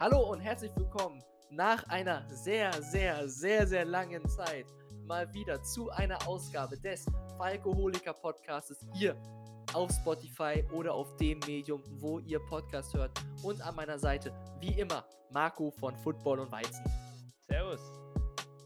Hallo und herzlich willkommen nach einer sehr, sehr, sehr, sehr langen Zeit mal wieder zu einer Ausgabe des Falkoholiker Podcastes hier auf Spotify oder auf dem Medium, wo ihr Podcast hört. Und an meiner Seite, wie immer, Marco von Football und Weizen. Servus.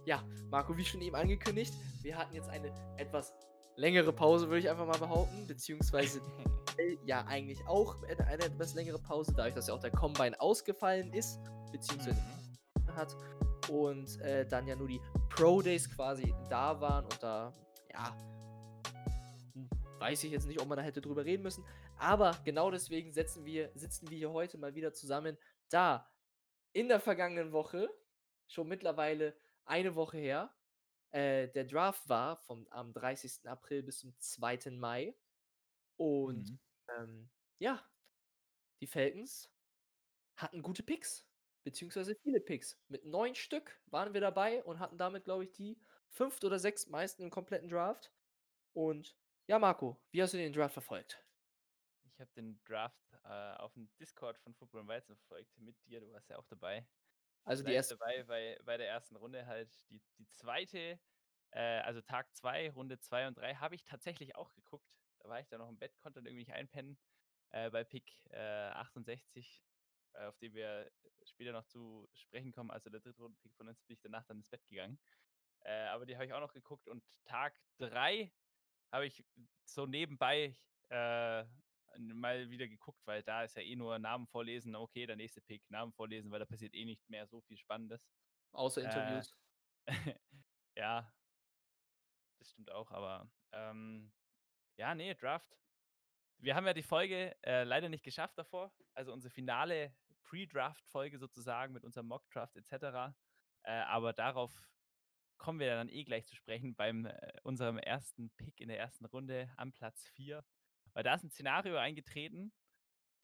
Ja, Marco, wie schon eben angekündigt, wir hatten jetzt eine etwas längere Pause, würde ich einfach mal behaupten, beziehungsweise ja eigentlich auch eine, eine etwas längere Pause, dadurch, dass ja auch der Combine ausgefallen ist, beziehungsweise Mhm. hat und äh, dann ja nur die Pro Days quasi da waren und da, ja, hm, weiß ich jetzt nicht, ob man da hätte drüber reden müssen, aber genau deswegen setzen wir, sitzen wir hier heute mal wieder zusammen, da in der vergangenen Woche, schon mittlerweile eine Woche her, äh, der Draft war vom am 30. April bis zum 2. Mai und Mhm. ähm, ja, die Falcons hatten gute Picks, beziehungsweise viele Picks. Mit neun Stück waren wir dabei und hatten damit, glaube ich, die fünft oder sechst meisten im kompletten Draft. Und ja, Marco, wie hast du den Draft verfolgt? Ich habe den Draft äh, auf dem Discord von Football und Weizen verfolgt mit dir. Du warst ja auch dabei. Also die erste. dabei bei, bei der ersten Runde halt die, die zweite, äh, also Tag 2, Runde 2 und 3 habe ich tatsächlich auch geguckt. Da war ich dann noch im Bett, konnte dann irgendwie nicht einpennen. Äh, bei Pick äh, 68, äh, auf den wir später noch zu sprechen kommen, also der dritte Runden-Pick von uns, bin ich danach dann ins Bett gegangen. Äh, aber die habe ich auch noch geguckt und Tag 3 habe ich so nebenbei äh, mal wieder geguckt, weil da ist ja eh nur Namen vorlesen, okay, der nächste Pick, Namen vorlesen, weil da passiert eh nicht mehr so viel Spannendes. Außer Äh, Interviews. ja, das stimmt auch, aber ähm, ja, nee, Draft. Wir haben ja die Folge äh, leider nicht geschafft davor, also unsere finale Pre-Draft-Folge sozusagen mit unserem Mock-Draft etc. Äh, aber darauf kommen wir dann eh gleich zu sprechen beim äh, unserem ersten Pick in der ersten Runde am Platz 4. Weil da ist ein Szenario eingetreten,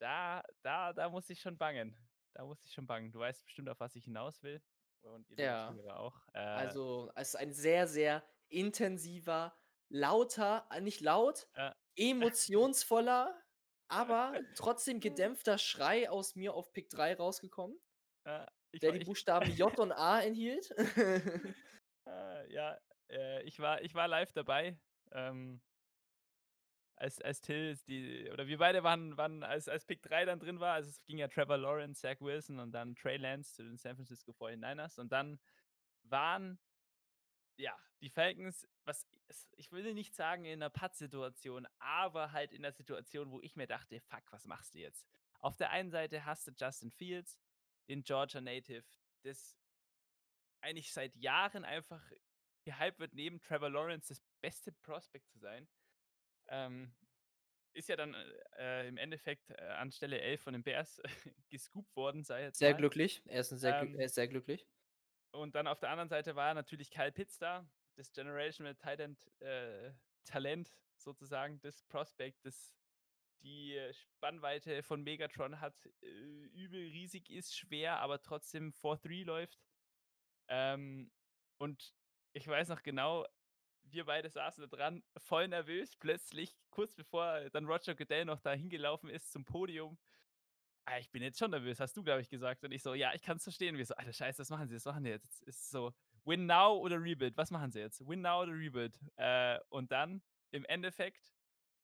da, da, da muss ich schon bangen. Da muss ich schon bangen. Du weißt bestimmt, auf was ich hinaus will. Und ihr Ja. Zuhörer auch. Äh, Also, es ist ein sehr, sehr intensiver, lauter, äh, nicht laut, äh, emotionsvoller, aber trotzdem gedämpfter Schrei aus mir auf Pick 3 rausgekommen, äh, der die Buchstaben J und A enthielt. äh, ja, äh, ich, war, ich war live dabei. Ähm, als, als Till die, oder wir beide waren, waren als, als Pick 3 dann drin war, also es ging ja Trevor Lawrence, Zach Wilson und dann Trey Lance zu den San Francisco 49ers und dann waren ja die Falcons, was ich will nicht sagen in einer Pattsituation, aber halt in der Situation, wo ich mir dachte, fuck, was machst du jetzt? Auf der einen Seite hast du Justin Fields, den Georgia Native, das eigentlich seit Jahren einfach gehypt wird, neben Trevor Lawrence das beste Prospect zu sein. Ähm, ist ja dann äh, im Endeffekt äh, an Stelle 11 von den Bears gescoopt worden, sei jetzt Sehr mal. glücklich. Er ist, sehr, Ähm, er ist sehr glücklich. Und dann auf der anderen Seite war natürlich Kyle Pitts da, das Generational Tight äh, Talent sozusagen, das Prospect, das die Spannweite von Megatron hat, äh, übel riesig ist, schwer, aber trotzdem 4-3 läuft. Ähm, und ich weiß noch genau, wir beide saßen da dran, voll nervös, plötzlich, kurz bevor dann Roger Goodell noch da hingelaufen ist zum Podium. Ah, ich bin jetzt schon nervös, hast du, glaube ich, gesagt. Und ich so, ja, ich kann es verstehen. Wir so, alter Scheiße, was machen sie? Was machen die jetzt? Es ist so, win now oder rebuild? Was machen sie jetzt? Win now oder rebuild? Äh, und dann, im Endeffekt,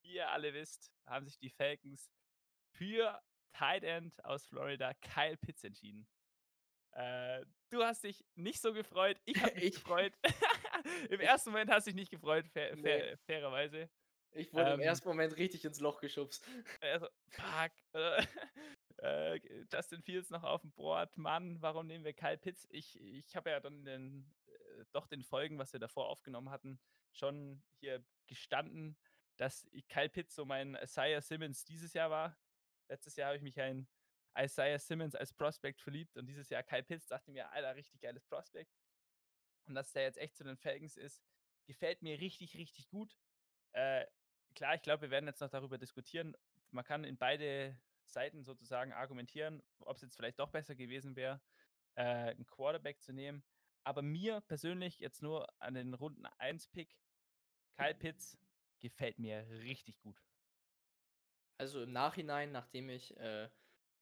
wie ihr alle wisst, haben sich die Falcons für Tight End aus Florida Kyle Pitts entschieden. Äh, du hast dich nicht so gefreut, ich habe mich Ich- gefreut. Im ersten Moment hast du dich nicht gefreut, fair, Nee. fair, fairerweise. Ich wurde im Ähm, ersten Moment richtig ins Loch geschubst. Also, fuck. äh, Justin Fields noch auf dem Board. Mann, warum nehmen wir Kyle Pitts? Ich, ich habe ja dann in den, äh, doch den Folgen, was wir davor aufgenommen hatten, schon hier gestanden, dass Kyle Pitts so mein Isaiah Simmons dieses Jahr war. Letztes Jahr habe ich mich ja in Isaiah Simmons als Prospect verliebt und dieses Jahr Kyle Pitts dachte mir, Alter, richtig geiles Prospect. Und dass der jetzt echt zu den Falcons ist, gefällt mir richtig, richtig gut. Äh, klar, ich glaube, wir werden jetzt noch darüber diskutieren. Man kann in beide Seiten sozusagen argumentieren, ob es jetzt vielleicht doch besser gewesen wäre, äh, einen Quarterback zu nehmen. Aber mir persönlich jetzt nur an den Runden 1 Pick, Kyle Pitts, gefällt mir richtig gut. Also im Nachhinein, nachdem ich äh,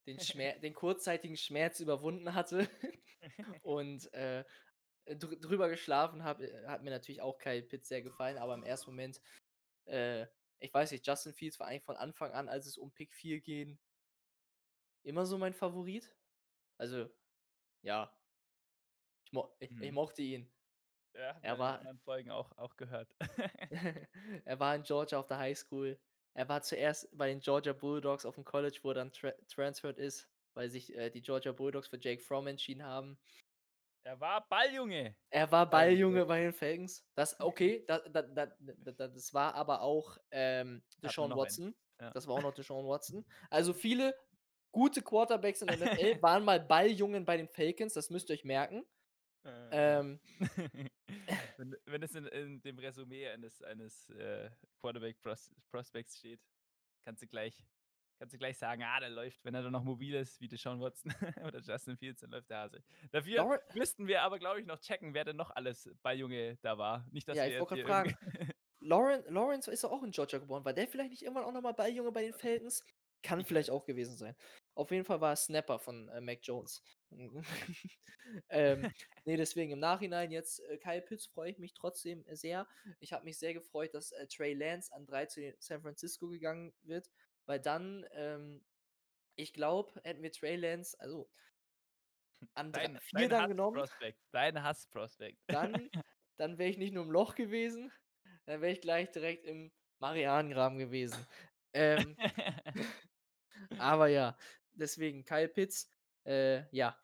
den, den kurzzeitigen Schmerz überwunden hatte und äh, dr drüber geschlafen habe, äh, hat mir natürlich auch Kyle Pitts sehr gefallen, aber im ersten Moment, äh, ich weiß nicht, Justin Fields war eigentlich von Anfang an, als es um Pick 4 ging, immer so mein Favorit. Also, ja. Ich, mo ich, ich Mhm. mochte ihn. Ja, Er in war anderen Folgen auch, auch gehört. er war in Georgia auf der Highschool. Er war zuerst bei den Georgia Bulldogs auf dem College, wo er dann tra transferred ist, weil sich äh, die Georgia Bulldogs für Jake Fromm entschieden haben. Er war Balljunge. Er war Balljunge bei den Falcons. Das okay, da da da da da das war aber auch, ähm, Deshaun. Watson. Ja. Das war auch noch Deshaun Watson. Also, viele gute Quarterbacks in der NFL waren mal Balljungen bei den Falcons, das müsst ihr euch merken. Äh, Ähm. wenn wenn es in in dem Resümee eines eines, äh, Quarterback Pros Prospects steht, kannst du gleich kannst du gleich sagen: „Ah, der läuft, wenn er dann noch mobil ist wie Deshaun Watson oder Justin Fields, dann läuft der Hase.“ Dafür Lauren müssten wir aber, glaube ich, noch checken, wer denn noch alles Balljunge da war. Nicht, dass Ja, wir ich wollte grad irgendwie Lauren Lawrence ist auch in Georgia geboren. War der vielleicht nicht irgendwann auch noch mal Balljunge bei den Falcons? Kann Ich vielleicht auch gewesen sein. Auf jeden Fall war er Snapper von, äh, Mac Jones. Ähm, ne, deswegen im Nachhinein jetzt, äh, Kyle Pitts freue ich mich trotzdem sehr. Ich habe mich sehr gefreut, dass, äh, Trey Lance an 3 zu San Francisco gegangen wird, weil dann, ähm ich glaube, hätten wir Trey Lance, also an Dein 4 dein dann genommen dein Hass-Prospect. dann dann wäre ich nicht nur im Loch gewesen, dann wäre ich gleich direkt im Marianengraben gewesen. Ähm aber ja, deswegen Kyle Pitts, äh, ja,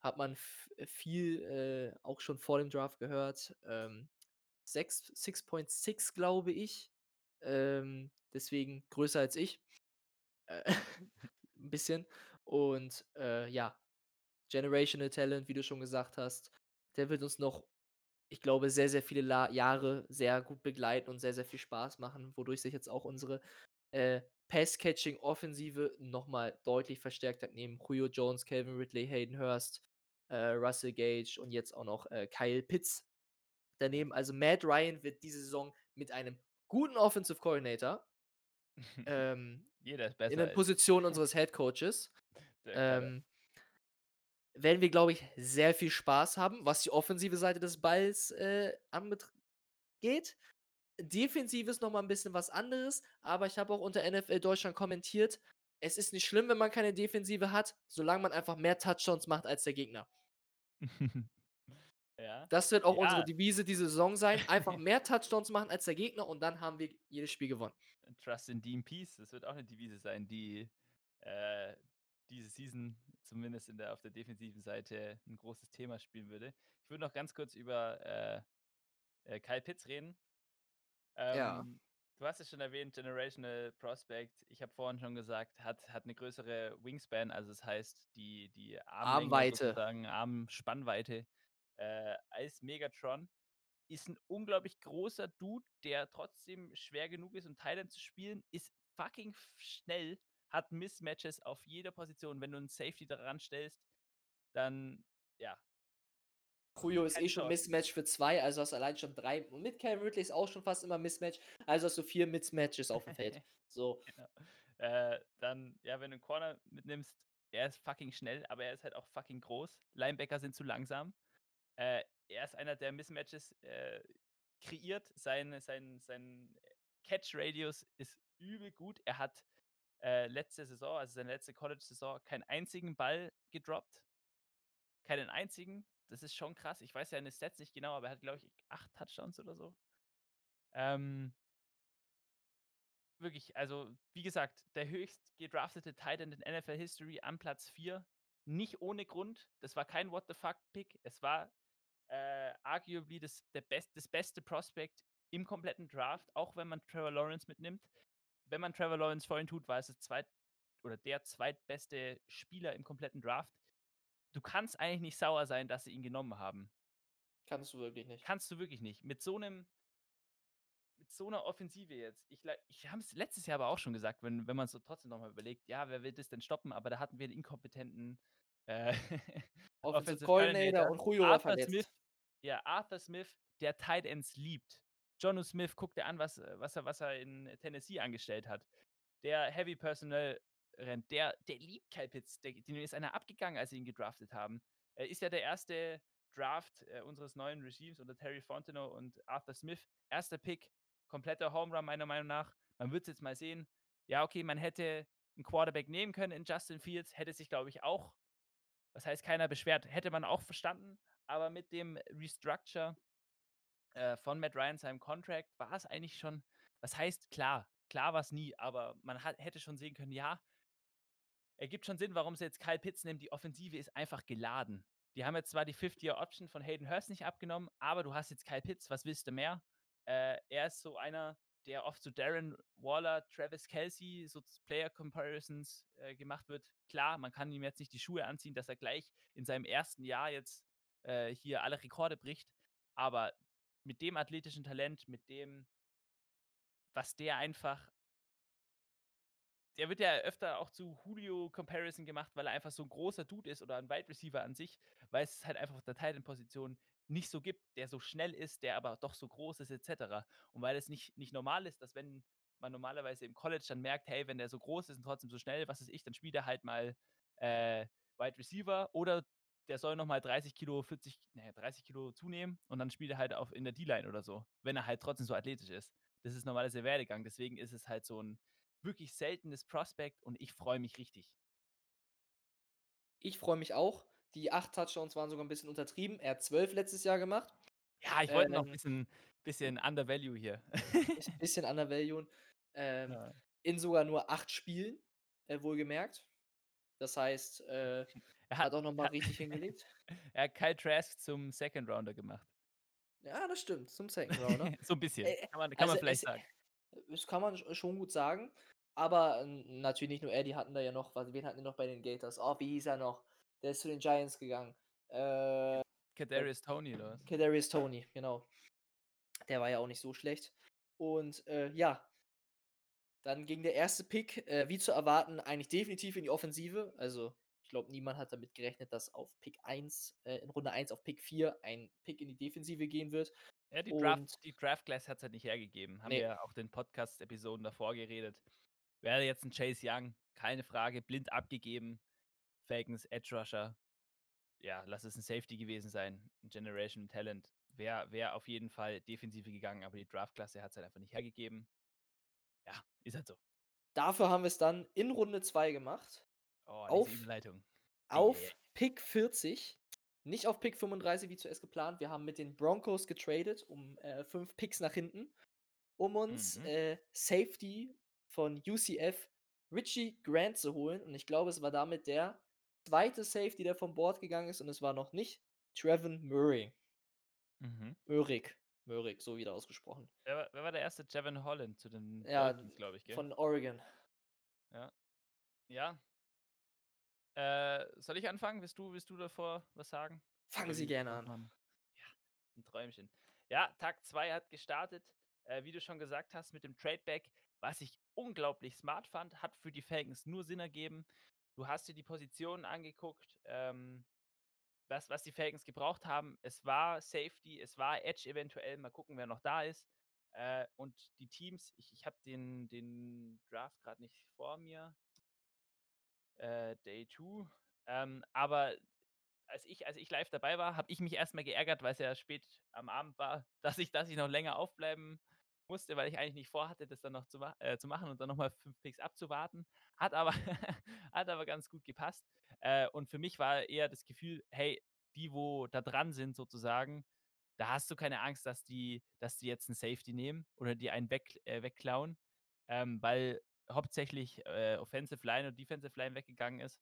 hat man v viel, äh, auch schon vor dem Draft gehört. Ähm, 6 6.6, glaube ich. Ähm, deswegen größer als ich. Äh, 'n bisschen. Und, äh, ja, Generational Talent, wie du schon gesagt hast. Der wird uns noch, ich glaube, sehr, sehr viele La Jahre sehr gut begleiten und sehr, sehr viel Spaß machen, wodurch sich jetzt auch unsere, äh, Pass-Catching-Offensive noch mal deutlich verstärkt hat, neben Julio Jones, Calvin Ridley, Hayden Hurst, äh, Russell Gage und jetzt auch noch, äh, Kyle Pitts daneben. Also, Matt Ryan wird diese Saison mit einem guten Offensive Coordinator ähm, Jeder ist in besser der als Position unseres Head Coaches der ähm werden wir, glaube ich, sehr viel Spaß haben, was die offensive Seite des Balls, äh, anbetr geht. Defensiv ist noch mal 'n bisschen was anderes, aber ich habe auch unter NFL Deutschland kommentiert: „Es ist nicht schlimm, wenn man keine Defensive hat, solange man einfach mehr Touchdowns macht als der Gegner.“ Ja. Das wird auch unsere Ja. Devise diese Saison sein. Einfach mehr Touchdowns machen als der Gegner und dann haben wir jedes Spiel gewonnen. Trust in Dean Peace, das wird auch 'ne Devise sein, die, äh, diese Season zumindest in der auf der defensiven Seite 'n großes Thema spielen würde. Ich würde noch ganz kurz über, äh, äh, Kyle Pitts reden. Ja. Ähm, du hast es schon erwähnt, Generational Prospect. Ich habe vorhin schon gesagt, hat hat 'ne größere Wingspan, also das heißt, die die Armlänge Armweite. Armspannweite, äh, als Megatron. Ist 'n unglaublich großer Dude, der trotzdem schwer genug ist, um End zu spielen, ist fucking schnell, hat Mismatches auf jeder Position. Wenn du 'n Safety da ranstellst, dann ja. Julio ist eh schon. Mismatch für 2, also hast du allein schon 3 und mit Calvin Ridley ist auch schon fast immer Mismatch, also hast du 4 Mismatches auf'm Feld. So. Genau. Äh, dann, ja, wenn du 'n Corner mitnimmst, er ist fucking schnell, aber er ist halt auch fucking groß. Linebacker sind zu langsam. Äh, er ist einer, der Mismatches, äh, kreiert. Sein sein sein Catch Radius ist übel gut. Er hat, äh, letzte Saison, also seine letzte College-Saison, keinen einzigen Ball gedroppt. Keinen einzigen. Das ist schon krass. Ich weiß seine Stats nicht genau, aber er hat, glaube ich, 8 Touchdowns oder so. Ähm wirklich, also, wie gesagt, der höchst gedraftete Tight End in NFL History an Platz 4. Nicht ohne Grund. Das war kein What the fuck Pick. Es war, äh, arguably das der best das beste Prospect im kompletten Draft, auch wenn man Trevor Lawrence mitnimmt. Wenn man Trevor Lawrence vor ihn tut, war es das zweit oder der zweitbeste Spieler im kompletten Draft. Du kannst eigentlich nicht sauer sein, dass sie ihn genommen haben. Kannst du wirklich nicht. Kannst du wirklich nicht. Mit so 'nem mit so 'ner Offensive jetzt. Ich ich habe es letztes Jahr aber auch schon gesagt, wenn wenn man so trotzdem noch mal überlegt: „Ja, wer will das denn stoppen?“ Aber da hatten wir 'n inkompetenten, äh, Offensive Coordinator und Julio Arthur verletzt. Smith ja, Arthur Smith, der Tight Ends liebt. Jonnu Smith, guck dir an, was was er was er in Tennessee angestellt hat. Der Heavy Personnel rennt, der, der liebt Kyle Pitts. Der, ist einer abgegangen, als sie ihn gedraftet haben. Er ist ja der erste Draft äh, unseres neuen Regimes unter Terry Fontenot und Arthur Smith. Erster Pick, kompletter Home Run meiner Meinung nach. Man wird es jetzt mal sehen. Ja, okay, man hätte einen Quarterback nehmen können in Justin Fields, hätte sich, glaube ich, auch, was heißt keiner beschwert, hätte man auch verstanden. Aber mit dem Restructure äh, von Matt Ryan, seinem Contract, war es eigentlich schon, was heißt klar, klar war es nie, aber man hat, hätte schon sehen können, ja, ergibt schon Sinn, warum sie jetzt Kyle Pitts nehmen. Die Offensive ist einfach geladen. Die haben jetzt zwar die 50-Year-Option von Hayden Hurst nicht abgenommen, aber du hast jetzt Kyle Pitts, was willst du mehr? Äh, er ist so einer, der oft zu so Darren Waller, Travis Kelsey, so Player-Comparisons äh, gemacht wird. Klar, man kann ihm jetzt nicht die Schuhe anziehen, dass er gleich in seinem ersten Jahr jetzt äh, hier alle Rekorde bricht, aber mit dem athletischen Talent, mit dem, was der einfach der wird ja öfter auch zu Julio-Comparison gemacht, weil er einfach so ein großer Dude ist oder ein Wide Receiver an sich, weil es halt einfach auf der Titan-Position nicht so gibt, der so schnell ist, der aber doch so groß ist, etc. Und weil es nicht, nicht normal ist, dass wenn man normalerweise im College dann merkt, hey, wenn der so groß ist und trotzdem so schnell, was ist ich, dann spielt er halt mal äh, Wide Receiver oder der soll nochmal 30 Kilo, 40, naja, 30 Kilo zunehmen und dann spielt er halt auf in der D-Line oder so, wenn er halt trotzdem so athletisch ist. Das ist normalerweise der Werdegang. Deswegen ist es halt so ein wirklich seltenes Prospect und ich freue mich richtig. Ich freue mich auch. Die acht Touchdowns waren sogar ein bisschen untertrieben. Er hat zwölf letztes Jahr gemacht. Ja, ich wollte ähm, noch ein bisschen, bisschen Undervalue hier. ein bisschen Undervalue. Ähm, ja. In sogar nur acht Spielen, äh, wohlgemerkt. Das heißt, äh, er hat, auch nochmal richtig hingelegt. Er hat Kyle Trask zum Second Rounder gemacht. Ja, das stimmt, zum Second Rounder. so ein bisschen, kann man, kann also man vielleicht es, sagen. Das kann man schon gut sagen. Aber natürlich nicht nur er, die hatten da ja noch, was, wen hatten die noch bei den Gators? Oh, wie hieß er noch? Der ist zu den Giants gegangen. Äh, Kadarius Tony, oder was? Kadarius Tony, genau. Der war ja auch nicht so schlecht. Und äh, ja, dann ging der erste Pick, äh, wie zu erwarten, eigentlich definitiv in die Offensive. Also, ich glaube, niemand hat damit gerechnet, dass auf Pick 1, äh, in Runde 1 auf Pick 4 ein Pick in die Defensive gehen wird. Ja, die Draft, die Draft Class hat es halt nicht hergegeben. Haben nee. wir ja auch den Podcast-Episoden davor geredet. Wäre jetzt ein Chase Young, keine Frage, blind abgegeben. Falcons Edge Rusher. Ja, lass es ein Safety gewesen sein. Ein Generation Talent. Wäre wär auf jeden Fall Defensive gegangen, aber die Draftklasse hat es halt einfach nicht hergegeben. Ist halt so. Dafür haben wir es dann in Runde 2 gemacht. Oh, auf, Leitung. Auf yeah. Pick 40. Nicht auf Pick 35 wie zuerst geplant. Wir haben mit den Broncos getradet um äh, fünf Picks nach hinten, um uns mhm. äh, Safety von UCF Richie Grant zu holen. Und ich glaube, es war damit der zweite Safety, der vom Board gegangen ist. Und es war noch nicht Trevin Murray. Mhm. Möhrig. Möhrig, so wieder ausgesprochen. Wer war, wer war der erste? Jevin Holland zu den ja, glaube ich, gell? Von Oregon. Ja. Ja. Äh, soll ich anfangen? Willst du, willst du davor was sagen? Fangen Sie gerne an. Ja, ein Träumchen. Ja, Tag 2 hat gestartet. Äh, wie du schon gesagt hast, mit dem Tradeback was ich unglaublich smart fand, hat für die Falcons nur Sinn ergeben. Du hast dir die Positionen angeguckt, ähm, was, was die Falcons gebraucht haben. Es war Safety, es war Edge eventuell. Mal gucken, wer noch da ist. Äh, und die Teams, ich, ich habe den, den Draft gerade nicht vor mir. Äh, Day 2. Ähm, aber als ich, als ich live dabei war, habe ich mich erstmal geärgert, weil es ja spät am Abend war, dass ich, dass ich noch länger aufbleiben musste, weil ich eigentlich nicht vorhatte, das dann noch zu, äh, zu machen und dann nochmal fünf Picks abzuwarten. Hat aber, hat aber ganz gut gepasst. Äh, und für mich war eher das Gefühl, hey, die, wo da dran sind sozusagen, da hast du keine Angst, dass die, dass die jetzt einen Safety nehmen oder die einen weg, äh, wegklauen, ähm, weil hauptsächlich äh, Offensive Line und Defensive Line weggegangen ist.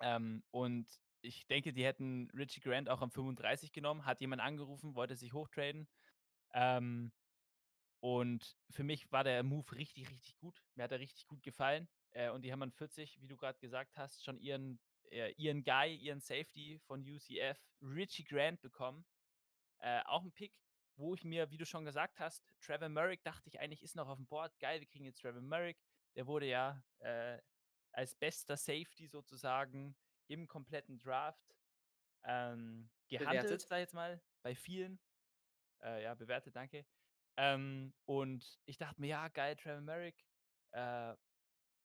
Ähm, und ich denke, die hätten Richie Grant auch am 35 genommen, hat jemand angerufen, wollte sich hochtraden. Ähm, und für mich war der Move richtig, richtig gut. Mir hat er richtig gut gefallen. Äh, und die haben an 40, wie du gerade gesagt hast, schon ihren, äh, ihren Guy, ihren Safety von UCF, Richie Grant, bekommen. Äh, auch ein Pick, wo ich mir, wie du schon gesagt hast, Trevor Merrick dachte ich eigentlich, ist noch auf dem Board. Geil, wir kriegen jetzt Trevor Merrick. Der wurde ja äh, als bester Safety sozusagen im kompletten Draft ähm, gehandelt, sag ich jetzt mal, bei vielen. Äh, ja, bewertet, danke. Ähm, und ich dachte mir, ja, geil, Trevor Merrick. Äh,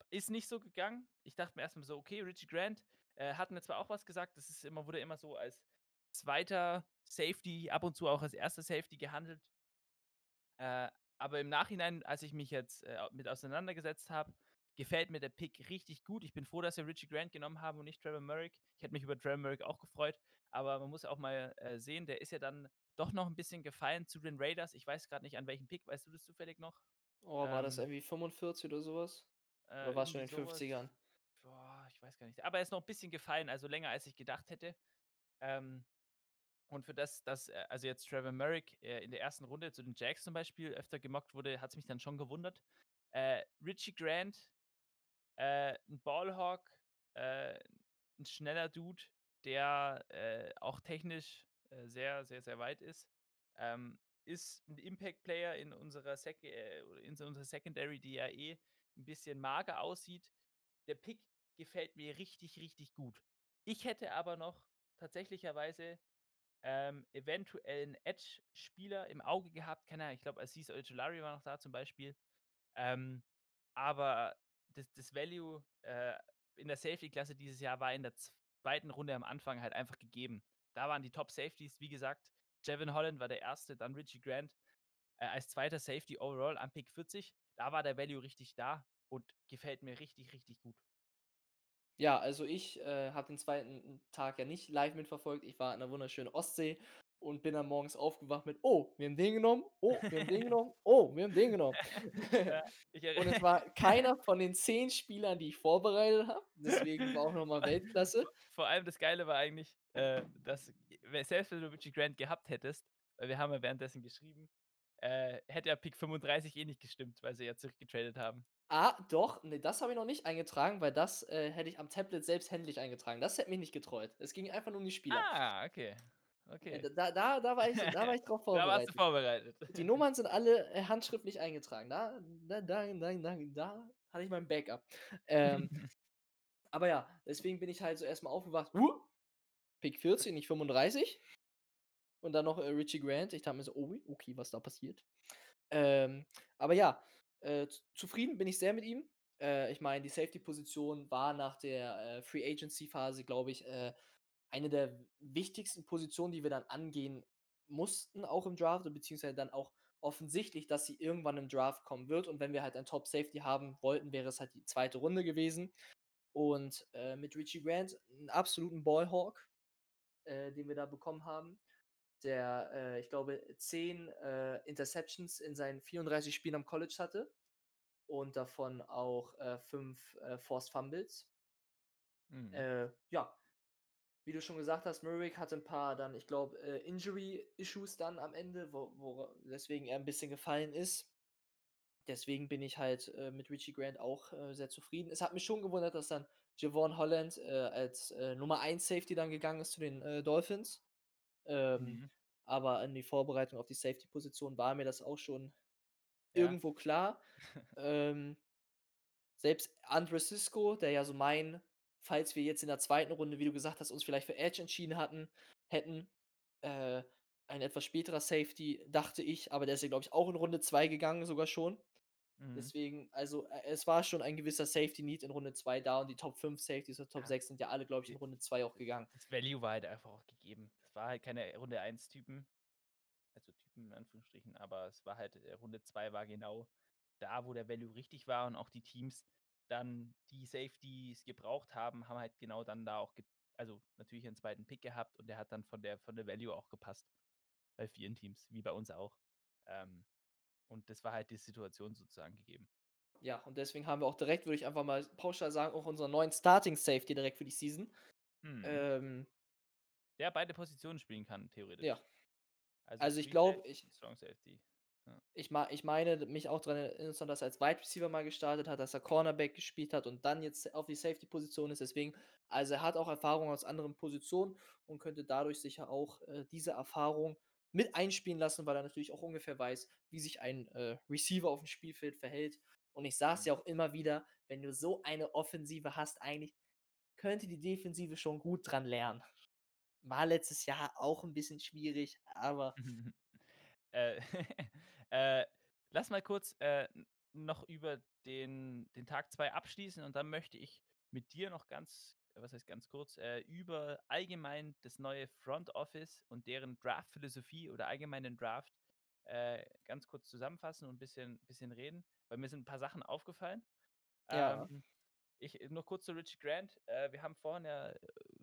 ist nicht so gegangen. Ich dachte mir erstmal so, okay, Richie Grant äh, hat mir zwar auch was gesagt, das ist immer, wurde immer so als zweiter Safety, ab und zu auch als erster Safety gehandelt. Äh, aber im Nachhinein, als ich mich jetzt äh, mit auseinandergesetzt habe, gefällt mir der Pick richtig gut. Ich bin froh, dass wir Richie Grant genommen haben und nicht Trevor Merrick. Ich hätte mich über Trevor Merrick auch gefreut, aber man muss auch mal äh, sehen, der ist ja dann doch noch ein bisschen gefallen zu den Raiders. Ich weiß gerade nicht, an welchem Pick, weißt du das zufällig noch? Oh, war das Ähm, irgendwie 45 oder sowas? Äh, Oder war es schon in den sowas. 50ern? Boah, ich weiß gar nicht. Aber er ist noch ein bisschen gefallen, also länger als ich gedacht hätte. Ähm, und für das, dass, äh, also jetzt Trevor Merrick äh, in der ersten Runde zu den Jacks zum Beispiel öfter gemockt wurde, hat es mich dann schon gewundert. Äh, Richie Grant, äh, ein Ballhawk, äh, ein schneller Dude, der äh, auch technisch äh, sehr, sehr, sehr weit ist. Ähm, ist ein Impact-Player in unserer, Sec äh, in unserer Secondary, die ja eh ein bisschen mager aussieht. Der Pick gefällt mir richtig, richtig gut. Ich hätte aber noch tatsächlicherweise ähm, eventuell einen Edge-Spieler im Auge gehabt. Keine Ahnung, ich glaube, Aziz Ojolari war noch da zum Beispiel. Ähm, aber das, das Value äh, in der Safety-Klasse dieses Jahr war in der zweiten Runde am Anfang halt einfach gegeben. Da waren die Top-Safeties, wie gesagt, Jevin Holland war der erste, dann Richie Grant äh, als zweiter Safety overall am Pick 40. Da war der Value richtig da und gefällt mir richtig, richtig gut. Ja, also ich äh, habe den zweiten Tag ja nicht live mitverfolgt. Ich war in der wunderschönen Ostsee und bin dann morgens aufgewacht mit, oh, wir haben den genommen, oh, wir haben den genommen, oh, wir haben den genommen. ja, und es war keiner von den zehn Spielern, die ich vorbereitet habe. Deswegen war auch nochmal Weltklasse. Vor allem das Geile war eigentlich, äh, dass selbst wenn du Richie Grant gehabt hättest, weil wir haben ja währenddessen geschrieben, äh, hätte ja Pick 35 eh nicht gestimmt, weil sie ja zurückgetradet haben. Ah, doch, ne, das habe ich noch nicht eingetragen, weil das äh, hätte ich am Tablet selbst händlich eingetragen. Das hätte mich nicht getreut. Es ging einfach nur um die Spieler. Ah, okay. Äh, Okay. Da, da, da, war ich, da war ich drauf da warst vorbereitet. du vorbereitet. Die Nummern sind alle äh, handschriftlich eingetragen. Da, da, da, da, da, da hatte ich mein Backup. Ähm, aber ja, deswegen bin ich halt so erstmal aufgewacht. Uh, Pick 14, nicht 35. Und dann noch äh, Richie Grant. Ich dachte mir so, oh, okay, was da passiert. Ähm, aber ja, äh, zufrieden bin ich sehr mit ihm. Äh, ich meine, die Safety-Position war nach der äh, Free Agency-Phase, glaube ich, äh, eine der wichtigsten Positionen, die wir dann angehen mussten, auch im Draft, beziehungsweise dann auch offensichtlich, dass sie irgendwann im Draft kommen wird. Und wenn wir halt ein Top-Safety haben wollten, wäre es halt die zweite Runde gewesen. Und äh, mit Richie Grant einen absoluten Ballhawk, äh, den wir da bekommen haben der, äh, ich glaube, 10 äh, Interceptions in seinen 34 Spielen am College hatte und davon auch äh, 5 äh, Forced Fumbles. Mhm. Äh, ja, wie du schon gesagt hast, Murray hatte ein paar dann, ich glaube, äh, Injury-Issues dann am Ende, wo, wo, deswegen er ein bisschen gefallen ist. Deswegen bin ich halt äh, mit Richie Grant auch äh, sehr zufrieden. Es hat mich schon gewundert, dass dann Javon Holland äh, als äh, Nummer 1 Safety dann gegangen ist zu den äh, Dolphins. Ähm, Mhm. Aber in die Vorbereitung auf die Safety-Position war mir das auch schon Ja. irgendwo klar. ähm, selbst Andre Cisco, der ja so mein, falls wir jetzt in der zweiten Runde, wie du gesagt hast, uns vielleicht für Edge entschieden hatten, hätten, äh, ein etwas späterer Safety, dachte ich, aber der ist ja, glaube ich, auch in Runde 2 gegangen, sogar schon. Mhm. Deswegen, also äh, es war schon ein gewisser Safety-Need in Runde 2 da und die Top 5 Safeties und Top Ja. 6 sind ja alle, glaube ich, in Runde 2 auch gegangen. Das Value war halt einfach auch gegeben. War halt keine Runde 1 Typen. Also Typen in Anführungsstrichen, aber es war halt, äh, Runde 2 war genau da, wo der Value richtig war und auch die Teams dann die Safeties gebraucht haben, haben halt genau dann da auch, also natürlich einen zweiten Pick gehabt und der hat dann von der, von der Value auch gepasst. Bei vielen Teams, wie bei uns auch. Ähm, und das war halt die Situation sozusagen gegeben. Ja, und deswegen haben wir auch direkt, würde ich einfach mal pauschal sagen, auch unseren neuen Starting Safety direkt für die Season. Mhm. Ähm, der beide Positionen spielen kann, theoretisch. ja, Also, also ich glaube, ich, Strong Safety. ich, ich meine, mich auch daran erinnern, dass er als Wide Receiver mal gestartet hat, dass er Cornerback gespielt hat und dann jetzt auf die Safety-Position ist. Deswegen, also er hat auch Erfahrung aus anderen Positionen und könnte dadurch sicher auch äh, diese Erfahrung mit einspielen lassen, weil er natürlich auch ungefähr weiß, wie sich ein äh, Receiver auf dem Spielfeld verhält. Und ich sage es ja auch immer wieder, wenn du so eine Offensive hast, eigentlich könnte die Defensive schon gut dran lernen. War letztes Jahr auch ein bisschen schwierig, aber äh, äh, lass mal kurz äh, noch über den, den Tag 2 abschließen und dann möchte ich mit dir noch ganz, was heißt ganz kurz, äh, über allgemein das neue Front Office und deren Draft-Philosophie oder allgemeinen Draft äh, ganz kurz zusammenfassen und ein bisschen, bisschen reden, weil mir sind ein paar Sachen aufgefallen. Ja. Ähm, ich, noch kurz zu Richie Grant. Äh, wir haben vorhin ja, äh,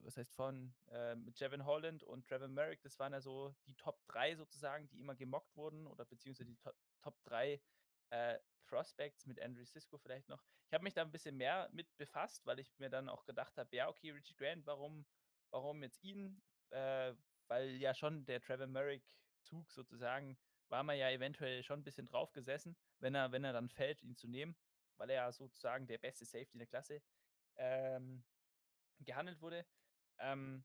was heißt vorhin, äh, mit Jevin Holland und Trevor Merrick, das waren ja so die Top 3 sozusagen, die immer gemockt wurden oder beziehungsweise die to Top 3 äh, Prospects mit Andrew Cisco vielleicht noch. Ich habe mich da ein bisschen mehr mit befasst, weil ich mir dann auch gedacht habe, ja, okay, Richie Grant, warum, warum jetzt ihn? Äh, weil ja schon der Trevor Merrick-Zug sozusagen war man ja eventuell schon ein bisschen drauf gesessen, wenn er, wenn er dann fällt, ihn zu nehmen, weil er ja sozusagen der beste Safety in der Klasse ähm, gehandelt wurde. Ähm,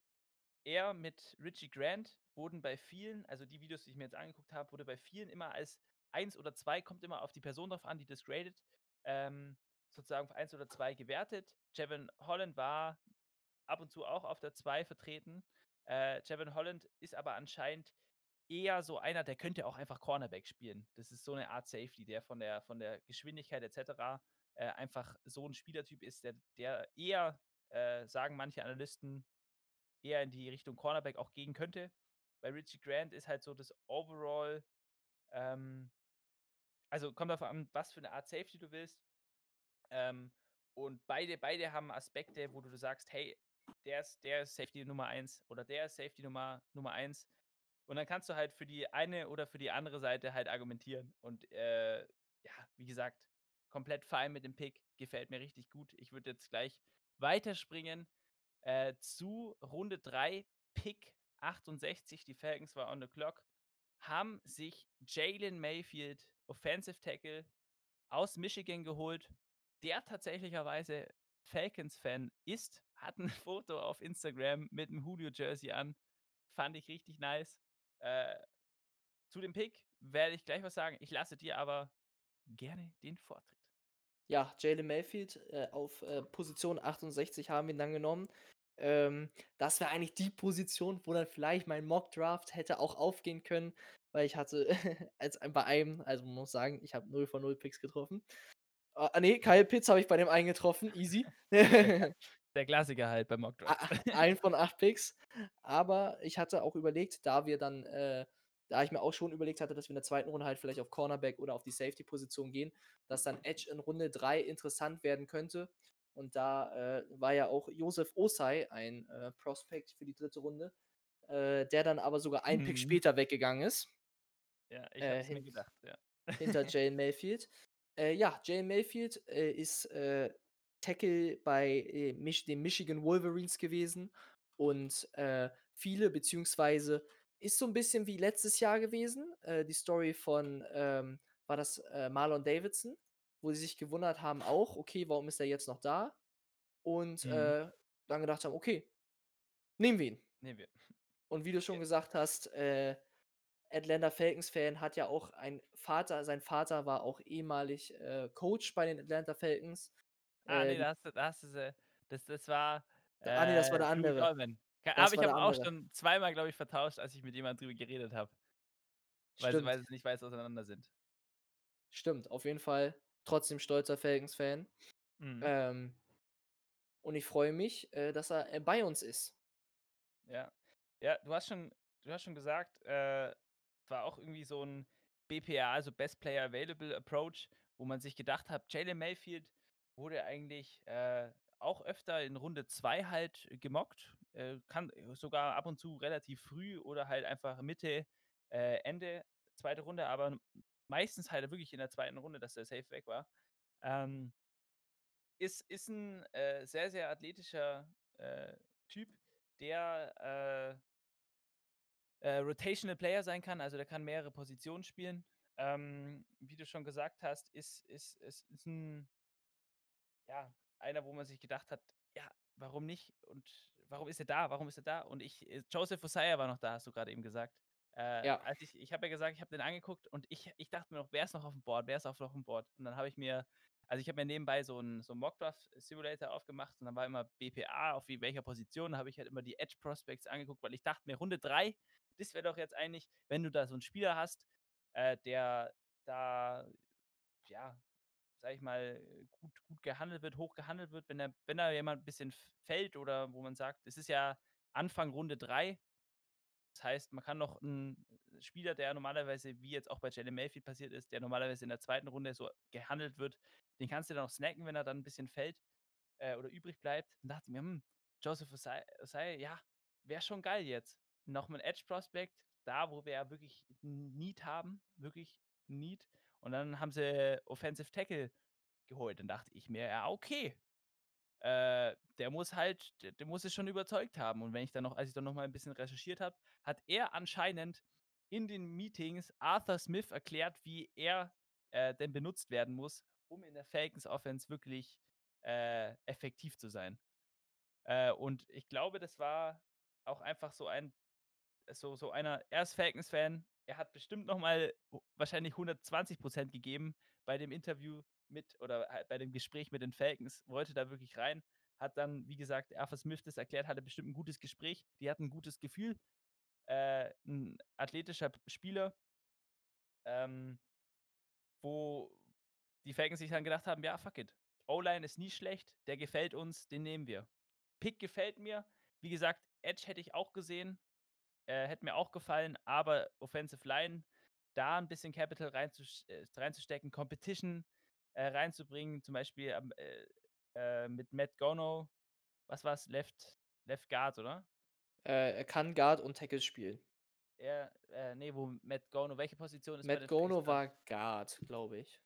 er mit Richie Grant wurden bei vielen, also die Videos, die ich mir jetzt angeguckt habe, wurde bei vielen immer als eins oder zwei, kommt immer auf die Person drauf an, die das gradet, ähm, sozusagen auf eins oder zwei gewertet. Jevin Holland war ab und zu auch auf der zwei vertreten. Äh, Jevin Holland ist aber anscheinend eher so einer, der könnte auch einfach Cornerback spielen. Das ist so eine Art Safety, der von der, von der Geschwindigkeit etc. Äh, einfach so ein Spielertyp ist, der, der eher, äh, sagen manche Analysten, eher in die Richtung Cornerback auch gehen könnte. Bei Richie Grant ist halt so das Overall, ähm, also kommt darauf an, was für eine Art Safety du willst. Ähm, und beide, beide haben Aspekte, wo du sagst, hey, der ist, der ist Safety Nummer 1 oder der ist Safety Nummer, Nummer 1. Und dann kannst du halt für die eine oder für die andere Seite halt argumentieren. Und äh, ja, wie gesagt, komplett fein mit dem Pick. Gefällt mir richtig gut. Ich würde jetzt gleich weiterspringen äh, zu Runde 3, Pick 68. Die Falcons war on the clock. Haben sich Jalen Mayfield, Offensive Tackle, aus Michigan geholt, der tatsächlicherweise Falcons-Fan ist, hat ein Foto auf Instagram mit einem Julio-Jersey an. Fand ich richtig nice. Äh, zu dem Pick werde ich gleich was sagen. Ich lasse dir aber gerne den Vortritt. Ja, Jalen Mayfield äh, auf äh, Position 68 haben wir ihn dann genommen. Ähm, das wäre eigentlich die Position, wo dann vielleicht mein Mock-Draft hätte auch aufgehen können, weil ich hatte als bei einem, also man muss sagen, ich habe 0 von 0 Picks getroffen. Ah, nee, Kyle Pitts habe ich bei dem einen getroffen, easy. Der Klassiker halt beim Mock-Draft. Ein von acht Picks. Aber ich hatte auch überlegt, da wir dann, äh, da ich mir auch schon überlegt hatte, dass wir in der zweiten Runde halt vielleicht auf Cornerback oder auf die Safety-Position gehen, dass dann Edge in Runde 3 interessant werden könnte. Und da äh, war ja auch Josef Osai ein äh, Prospect für die dritte Runde, äh, der dann aber sogar einen mhm. Pick später weggegangen ist. Ja, ich hab's äh, mir gedacht, ja. Hinter Jane Mayfield. Äh, ja, Jane Mayfield äh, ist Tackle bei Mich den Michigan Wolverines gewesen und viele, beziehungsweise ist so ein bisschen wie letztes Jahr gewesen, die Story von, ähm, war das Marlon Davidson, wo sie sich gewundert haben auch, okay, warum ist er jetzt noch da? Und mhm. äh, dann gedacht haben, okay, nehmen wir ihn. Nehmen wir. Und wie du schon ja. gesagt hast, äh, Atlanta Falcons-Fan hat ja auch ein Vater, sein Vater war auch ehemalig äh, Coach bei den Atlanta Falcons. Ah, nee, das, das, das, das war. ah, nee, das war der äh, andere. Habe ich aber auch schon zweimal, glaube ich, vertauscht, als ich mit jemandem drüber geredet habe. Weil, weil sie nicht weiß auseinander sind. Stimmt, auf jeden Fall trotzdem stolzer Falcons-Fan. Mhm. Ähm, und ich freue mich, äh, dass er äh, bei uns ist. Ja. Ja, du hast schon, du hast schon gesagt, äh, war auch irgendwie so ein BPA, also Best Player Available Approach, wo man sich gedacht hat, Jalen Mayfield wurde eigentlich äh, auch öfter in Runde 2 halt gemockt. Äh, kann sogar ab und zu relativ früh oder halt einfach Mitte, äh, Ende zweite Runde, aber meistens halt wirklich in der zweiten Runde, dass der Safe weg war. Ähm, ist, ist ein äh, sehr, sehr athletischer äh, Typ, der äh, äh, Rotational Player sein kann, also der kann mehrere Positionen spielen. Ähm, wie du schon gesagt hast, ist, ist, ist, ist ein, ja, einer, wo man sich gedacht hat, ja, warum nicht? Und warum ist er da? Warum ist er da? Und ich, äh, Joseph Osaya war noch da, hast du gerade eben gesagt. Äh, ja. Als ich ich habe ja gesagt, ich habe den angeguckt und ich, ich dachte mir noch, wer ist noch auf dem Board? Wer ist auf noch dem Board? Und dann habe ich mir, also ich habe mir nebenbei so einen so Mockdraft-Simulator aufgemacht und dann war immer BPA, auf wie, welcher Position. Habe ich halt immer die Edge Prospects angeguckt, weil ich dachte mir, Runde 3, das wäre doch jetzt eigentlich, wenn du da so einen Spieler hast, äh, der da, ja, sag ich mal, gut, gut gehandelt wird, hoch gehandelt wird, wenn er, wenn da jemand ein bisschen fällt oder wo man sagt, es ist ja Anfang Runde 3. Das heißt, man kann noch einen Spieler, der normalerweise, wie jetzt auch bei Jalen Mayfield passiert ist, der normalerweise in der zweiten Runde so gehandelt wird, den kannst du dann noch snacken, wenn er dann ein bisschen fällt äh, oder übrig bleibt. Dann dachte ich mir, hm, Joseph Osai, ja, wäre schon geil jetzt. Noch ein Edge Prospect, da wo wir ja wirklich Need haben, wirklich Need. Und dann haben sie Offensive Tackle geholt. Dann dachte ich mir, ja, okay. Äh, der muss halt, der, muss es schon überzeugt haben. Und wenn ich dann noch, als ich dann noch mal ein bisschen recherchiert habe, hat er anscheinend in den Meetings Arthur Smith erklärt, wie er äh, denn benutzt werden muss, um in der Falcons Offense wirklich äh, effektiv zu sein. Äh, und ich glaube, das war auch einfach so ein, so, so einer, er ist Falcons-Fan, er hat bestimmt nochmal wahrscheinlich 120 Prozent gegeben bei dem Interview mit oder bei dem Gespräch mit den Falcons, wollte da wirklich rein, hat dann, wie gesagt, Arthur Smith das erklärt, hatte bestimmt ein gutes Gespräch, die hatten ein gutes Gefühl, äh, ein athletischer Spieler, ähm, wo die Falcons sich dann gedacht haben, ja, fuck it, O-Line ist nie schlecht, der gefällt uns, den nehmen wir. Pick gefällt mir, wie gesagt, Edge hätte ich auch gesehen, äh, hätte mir auch gefallen, aber Offensive Line, da ein bisschen Capital reinzus äh, reinzustecken, Competition äh, reinzubringen, zum Beispiel äh, äh, mit Matt Gono, was war es, Left, Left Guard, oder? Äh, er kann Guard und Tackle spielen. Er, äh, nee, wo Matt Gono, welche Position ist Matt Gono war Guard, glaube ich.